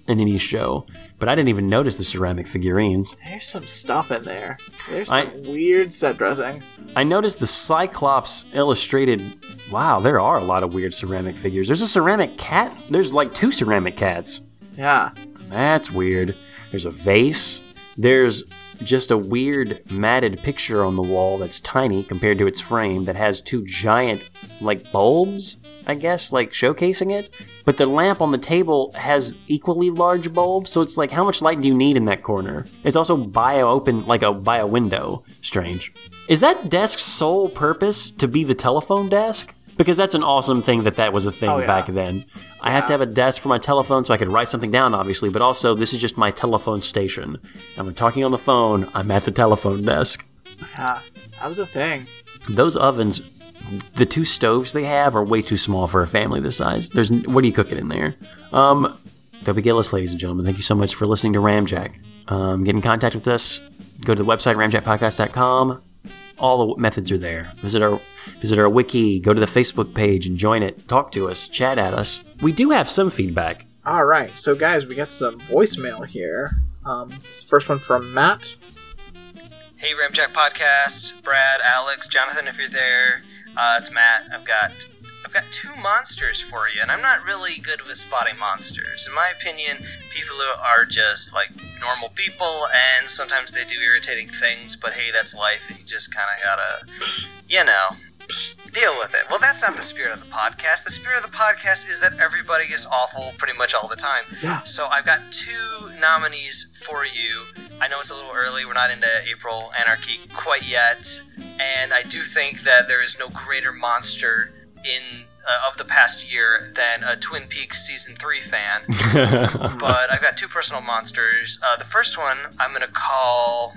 in any show. But I didn't even notice the ceramic figurines. There's some stuff in there. There's I- some weird set dressing. I noticed the Cyclops illustrated. Wow, there are a lot of weird ceramic figures. There's a ceramic cat. There's like two ceramic cats. Yeah. That's weird. There's a vase. There's just a weird matted picture on the wall that's tiny compared to its frame that has two giant, like, bulbs, I guess, like showcasing it. But the lamp on the table has equally large bulbs, so it's like, how much light do you need in that corner? It's also a open, like a by a window. Strange. Is that desk's sole purpose to be the telephone desk? Because that's an awesome thing that that was a thing Oh, yeah. back then. I have to have a desk for my telephone so I could write something down, obviously, but also this is just my telephone station. And when talking on the phone, I'm at the telephone desk. Yeah, that was a thing. Those ovens, the two stoves they have are way too small for a family this size. There's what are you cooking in there? Um, Dobie Gillis, ladies and gentlemen, thank you so much for listening to Ramjack. Um, get in contact with us. Go to the website ramjackpodcast.com. All the methods are there. Visit our visit our wiki. Go to the Facebook page and join it. Talk to us. Chat at us. We do have some feedback. All right, so guys, we got some voicemail here. Um, this first one from Matt. Hey, Ramjack Podcast, Brad, Alex, Jonathan, if you're there, uh, it's Matt. I've got I've got two monsters for you, and I'm not really good with spotting monsters. In my opinion, people who are just like normal people, and sometimes they do irritating things. But hey, that's life, and you just kind of gotta, you know, deal with it. Well, that's not the spirit of the podcast. The spirit of the podcast is that everybody is awful pretty much all the time. Yeah. So I've got two nominees for you. I know it's a little early. We're not into April Anarchy quite yet, and I do think that there is no greater monster in uh, of the past year than a Twin Peaks season three fan. but I've got two personal monsters. Uh, the first one I'm gonna call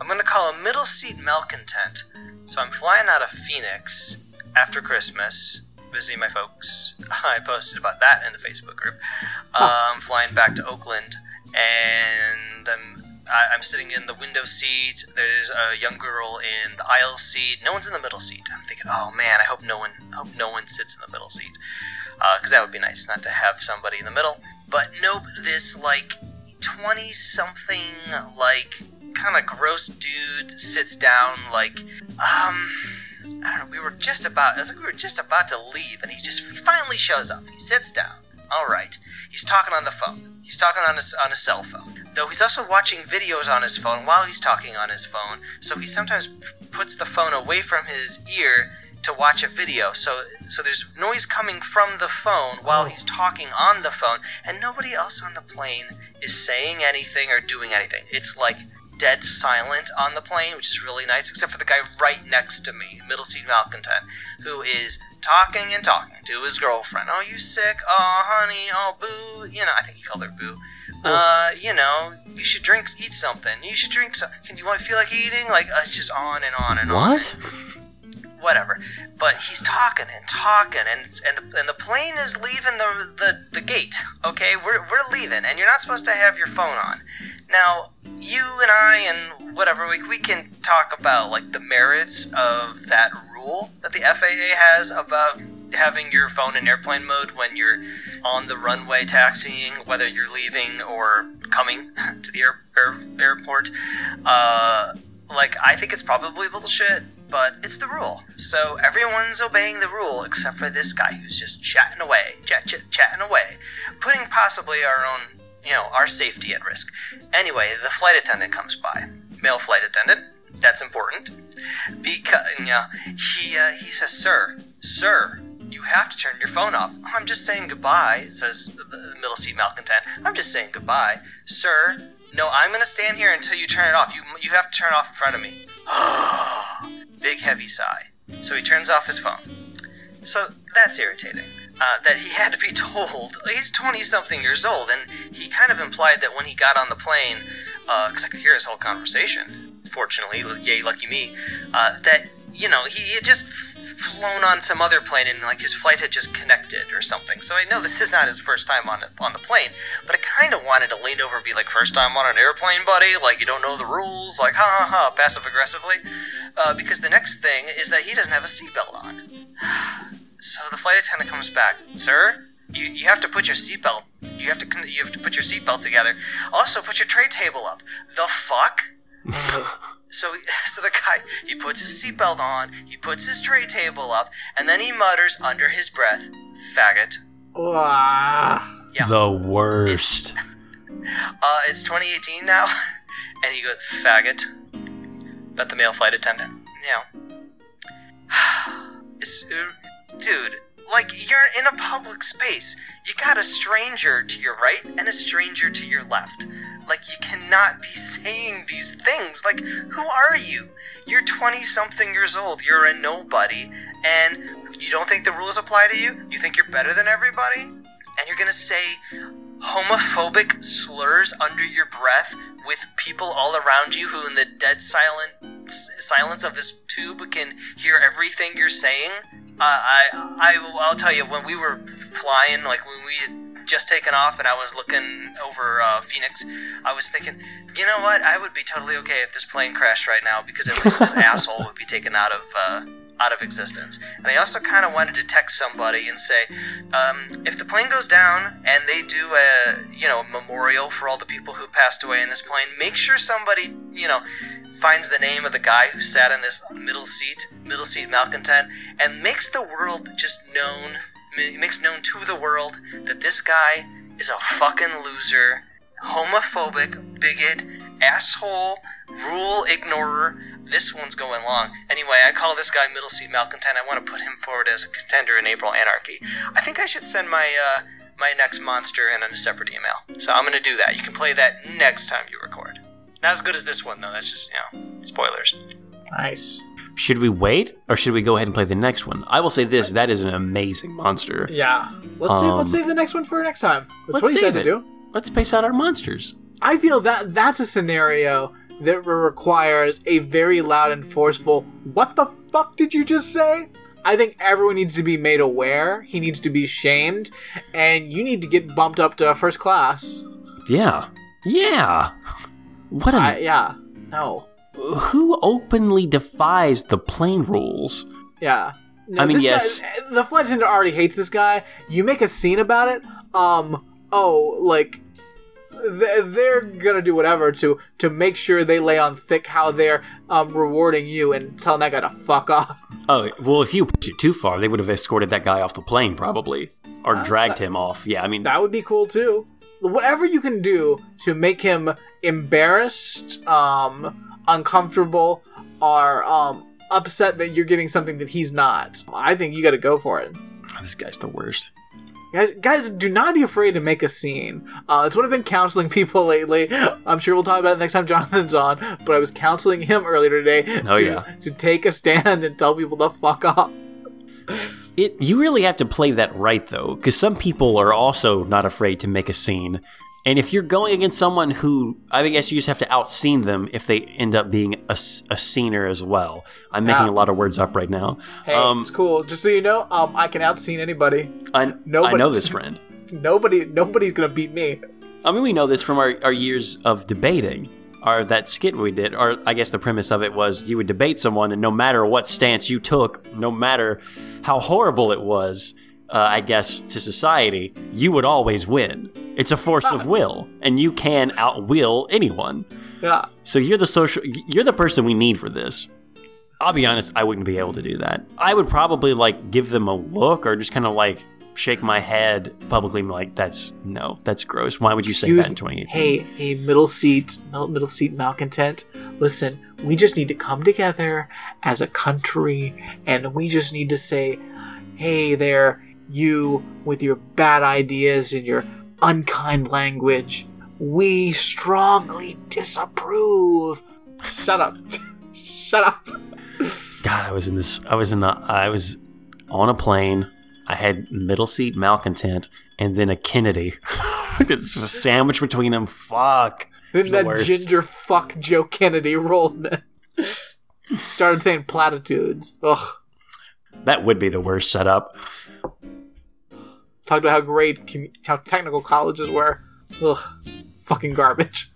I'm gonna call a middle seat malcontent. So I'm flying out of Phoenix after Christmas, visiting my folks. I posted about that in the Facebook group. Um, flying back to Oakland, and I'm I, I'm sitting in the window seat. There's a young girl in the aisle seat. No one's in the middle seat. I'm thinking, oh man, I hope no one hope no one sits in the middle seat, because that would be nice not to have somebody in the middle. But nope, this like twenty something like kind of gross dude sits down like um I don't know. We were just about. It was like we were just about to leave, and he just he finally shows up. He sits down. All right. He's talking on the phone. He's talking on his on his cell phone. Though he's also watching videos on his phone while he's talking on his phone. So he sometimes p- puts the phone away from his ear to watch a video. So so there's noise coming from the phone while oh. he's talking on the phone, and nobody else on the plane is saying anything or doing anything. It's like dead silent on the plane, which is really nice, except for the guy right next to me, middle seat malcontent, who is talking and talking to his girlfriend. Oh, you sick? Oh, honey. Oh, boo. You know, I think he called her boo. Uh, you know, you should drink, eat something. You should drink some. Can you want to feel like eating? Like, uh, it's just on and on and on What? whatever. But he's talking and talking, and and the, and the plane is leaving the, the the gate. Okay, we're we're leaving, and you're not supposed to have your phone on. Now, you and I and whatever we we can talk about like the merits of that rule that the FAA has about having your phone in airplane mode when you're on the runway taxiing, whether you're leaving or coming to the air, air, airport. Uh, like, I think it's probably bullshit, but it's the rule. So everyone's obeying the rule except for this guy who's just chatting away, chat, chat, chatting away, putting possibly our own, you know, our safety at risk. Anyway, the flight attendant comes by, male flight attendant. That's important because yeah, he uh, he says, "Sir, sir, you have to turn your phone off." I'm just saying goodbye, says the middle seat malcontent. I'm just saying goodbye, sir. No, I'm gonna stand here until you turn it off. You you have to turn it off in front of me. Big heavy sigh. So he turns off his phone. So that's irritating. Uh, that he had to be told. He's 20 something years old, and he kind of implied that when he got on the plane, because I could hear his whole conversation, fortunately, yay, lucky me, uh, that, you know, he had just flown on some other plane and, like, his flight had just connected or something. So I know this is not his first time on, on the plane, but I kind of wanted to lean over and be like, first time on an airplane, buddy? Like, you don't know the rules? Like, ha ha ha, passive aggressively? Uh, because the next thing is that he doesn't have a seatbelt on. So the flight attendant comes back, sir. You, you have to put your seatbelt. You have to con- you have to put your seatbelt together. Also, put your tray table up. The fuck? so so the guy he puts his seatbelt on. He puts his tray table up, and then he mutters under his breath, "Faggot." Yeah. The worst. uh, it's 2018 now, and he goes, faggot. But the male flight attendant, you know, it's, uh, dude, like you're in a public space. You got a stranger to your right and a stranger to your left. Like you cannot be saying these things. Like who are you? You're 20 something years old. You're a nobody and you don't think the rules apply to you? You think you're better than everybody? And you're to say homophobic slurs under your breath with people all around you who in the dead silent silence of this tube can hear everything you're saying uh, I, I, I'll tell you, when we were flying, like when we had just taken off and I was looking over uh, Phoenix, I was thinking, you know what? I would be totally okay if this plane crashed right now because at least this asshole would be taken out of uh, out of existence. And I also kind of wanted to text somebody and say, um, if the plane goes down and they do a you know memorial for all the people who passed away in this plane, make sure somebody you know finds the name of the guy who sat in this middle seat, middle seat malcontent, and makes the world just known, makes known to the world that this guy is a fucking loser, homophobic, bigot, asshole, rule ignorer. This one's going long. Anyway, I call this guy middle seat malcontent. I want to put him forward as a contender in April Anarchy. I think I should send my uh, my next monster in a separate email. So I'm going to do that. You can play that next time you record. Not as good as this one though. That's just you know spoilers. Nice. Should we wait, or should we go ahead and play the next one? I will say this: that is an amazing monster. Yeah. Let's save, let's Um, save the next one for next time. That's let's what he said save to it. do. Let's pace out our monsters. I feel that that's a scenario that requires a very loud and forceful "What the fuck did you just say?" I think everyone needs to be made aware. He needs to be shamed, and you need to get bumped up to first class. Yeah, yeah. What a I, yeah. No. who openly defies the plane rules? Yeah. No, I mean, this guy- yes. the flight attendant already hates this guy. You make a scene about it. Um. Oh, like they're gonna do whatever to to make sure they lay on thick how they're um rewarding you and telling that guy to fuck off. Oh, well, if you push it too far, they would have escorted that guy off the plane, probably, or That's dragged not- him off. Yeah, I mean, That would be cool too. Whatever you can do to make him embarrassed, um, uncomfortable, or um upset that you're getting something that he's not. I think you got to go for it. this guy's the worst. Guys, guys, do not be afraid to make a scene. Uh, it's what I've been counseling people lately. I'm sure we'll talk about it next time Jonathan's on. But I was counseling him earlier today Oh, to, yeah. to take a stand and tell people to fuck off. It you really have to play that right though, because some people are also not afraid to make a scene. And if you're going against someone who, I guess you just have to outscene them if they end up being a, a scener as well. I'm making Yeah. a lot of words up right now. Hey, um, it's cool. Just so you know, um, I can outscene anybody. I, I know this friend. Nobody, nobody's gonna beat me. I mean, we know this from our, our years of debating. Our that skit we did, or I guess the premise of it was you would debate someone, and no matter what stance you took, no matter how horrible it was, uh, I guess to society, you would always win. It's a force of will, and you can outwill anyone. Yeah. So you're the social, you're the person we need for this. I'll be honest, I wouldn't be able to do that. I would probably like give them a look, or just kind of like shake my head publicly, and be like, "That's no, that's gross. Why would you say that in 2018?" Hey, hey, middle seat, middle seat malcontent. Listen, we just need to come together as a country, and we just need to say, "Hey there, you with your bad ideas and your unkind language. We strongly disapprove." Shut up. Shut up. God, I was in this. I was in the. I was on a plane. I had middle seat malcontent, and then a Kennedy. it's a sandwich between them. Fuck. Then It's the that ginger fuck Joe Kennedy rolled in. Started saying platitudes. Ugh. That would be the worst setup. Talked about how great commu- how technical colleges were. Ugh, fucking garbage.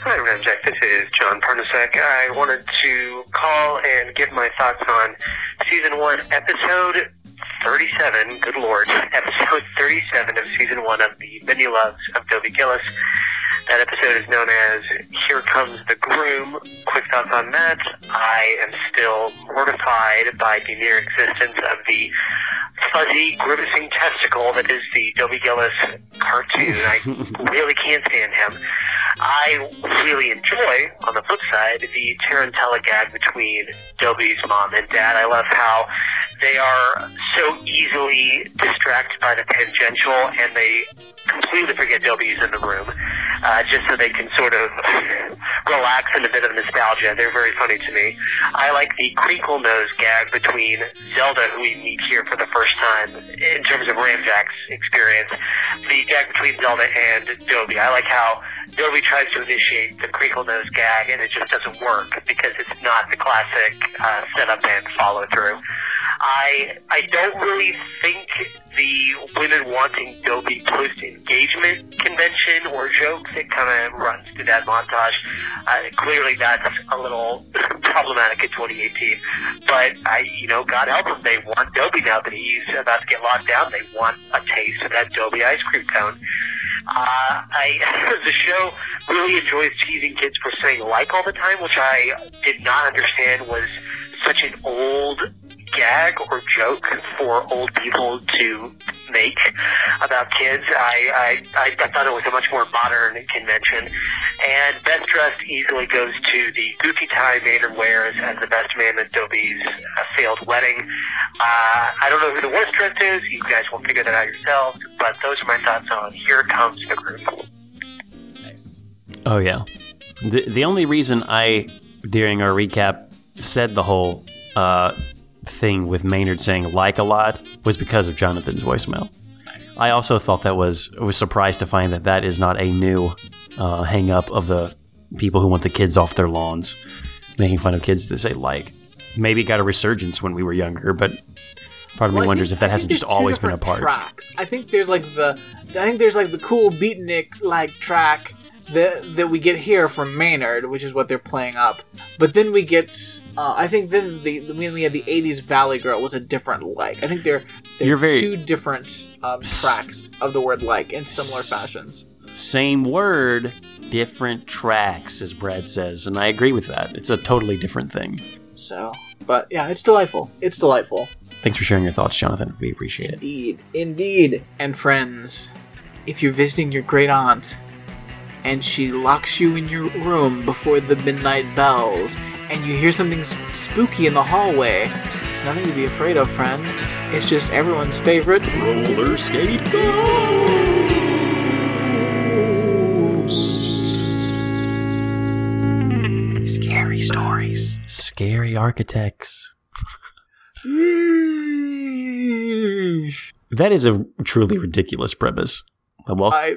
Hi, Ramjack. This is John Parnasek. I wanted to call and give my thoughts on season one, episode 37. Good lord, episode 37 of season one of the Many Loves of Dobie Gillis. That episode is known as Here Comes the Groom. Quick thoughts on that. I am still mortified by the mere existence of the fuzzy, grimacing testicle that is the Dobie Gillis cartoon. I really can't stand him. I really enjoy, on the flip side, the Tarantella gag between Dobie's mom and dad. I love how they are so easily distracted by the tangential and they completely forget Dobie's in the room uh, just so they can sort of relax in a bit of nostalgia. They're very funny to me. I like the crinkle nose gag between Zelda, who we meet here for the first time in terms of Ramjack's experience, the gag between Zelda and Dobie. I like how Dobie tries to initiate the crinkle nose gag and it just doesn't work because it's not the classic uh, setup and follow through. I I don't really think the women wanting Dobie post engagement convention or joke that kind of runs through that montage. Uh, clearly, that's a little problematic in 2018. But I, you know, God help them, they want Dobie now that he's about to get locked down. They want a taste of that Dobie ice cream cone. Uh, I the show really enjoys teasing kids for saying like all the time, which I did not understand was such an old gag or joke for old people to make about kids. I, I, I thought it was a much more modern convention. And Best Dressed easily goes to the goofy tie Maynard wears as the best man at Dobie's uh, failed wedding. Uh, I don't know who the worst dressed is. You guys will figure that out yourselves. But those are my thoughts on Here Comes the Group. Nice. Oh yeah. The the only reason I during our recap said the whole uh, thing with Maynard saying like a lot was because of Jonathan's voicemail. I also thought that was was surprised to find that that is not a new uh, hang up of the people who want the kids off their lawns, making fun of kids that say like. Maybe got a resurgence when we were younger, but part of me Well, I wonders think- if that I hasn't just always been a part. Tracks. I think there's like the, I think there's like the cool beatnik like track that that we get here from Maynard, which is what they're playing up. But then we get, uh, I think then the when we had the '80s Valley Girl was a different like. I think they're they're very- two different um, tracks of the word like in similar fashions. Same word, different tracks, as Brad says, and I agree with that. It's a totally different thing. So, but yeah, it's delightful. It's delightful. Thanks for sharing your thoughts, Jonathan. We appreciate it. Indeed, indeed. And friends, if you're visiting your great aunt and she locks you in your room before the midnight bells and you hear something s- spooky in the hallway, it's nothing to be afraid of, friend. It's just everyone's favorite roller skate ghost. Scary stories. Scary architects. That is a truly ridiculous premise. Well, I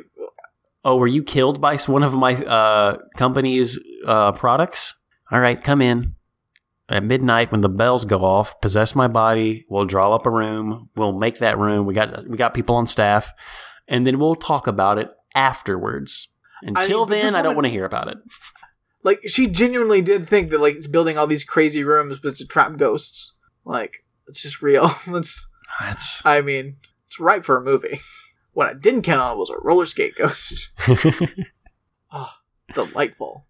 oh, were you killed by one of my uh, company's uh, products? All right, come in at midnight when the bells go off. Possess my body. We'll draw up a room. We'll make that room. We got we got people on staff, and then we'll talk about it afterwards. Until but this then, I don't want to hear about it. like she genuinely did think that like building all these crazy rooms was to trap ghosts. Like it's just real. it's That's I mean, it's right for a movie. What I didn't count on was a roller skate ghost. oh, delightful.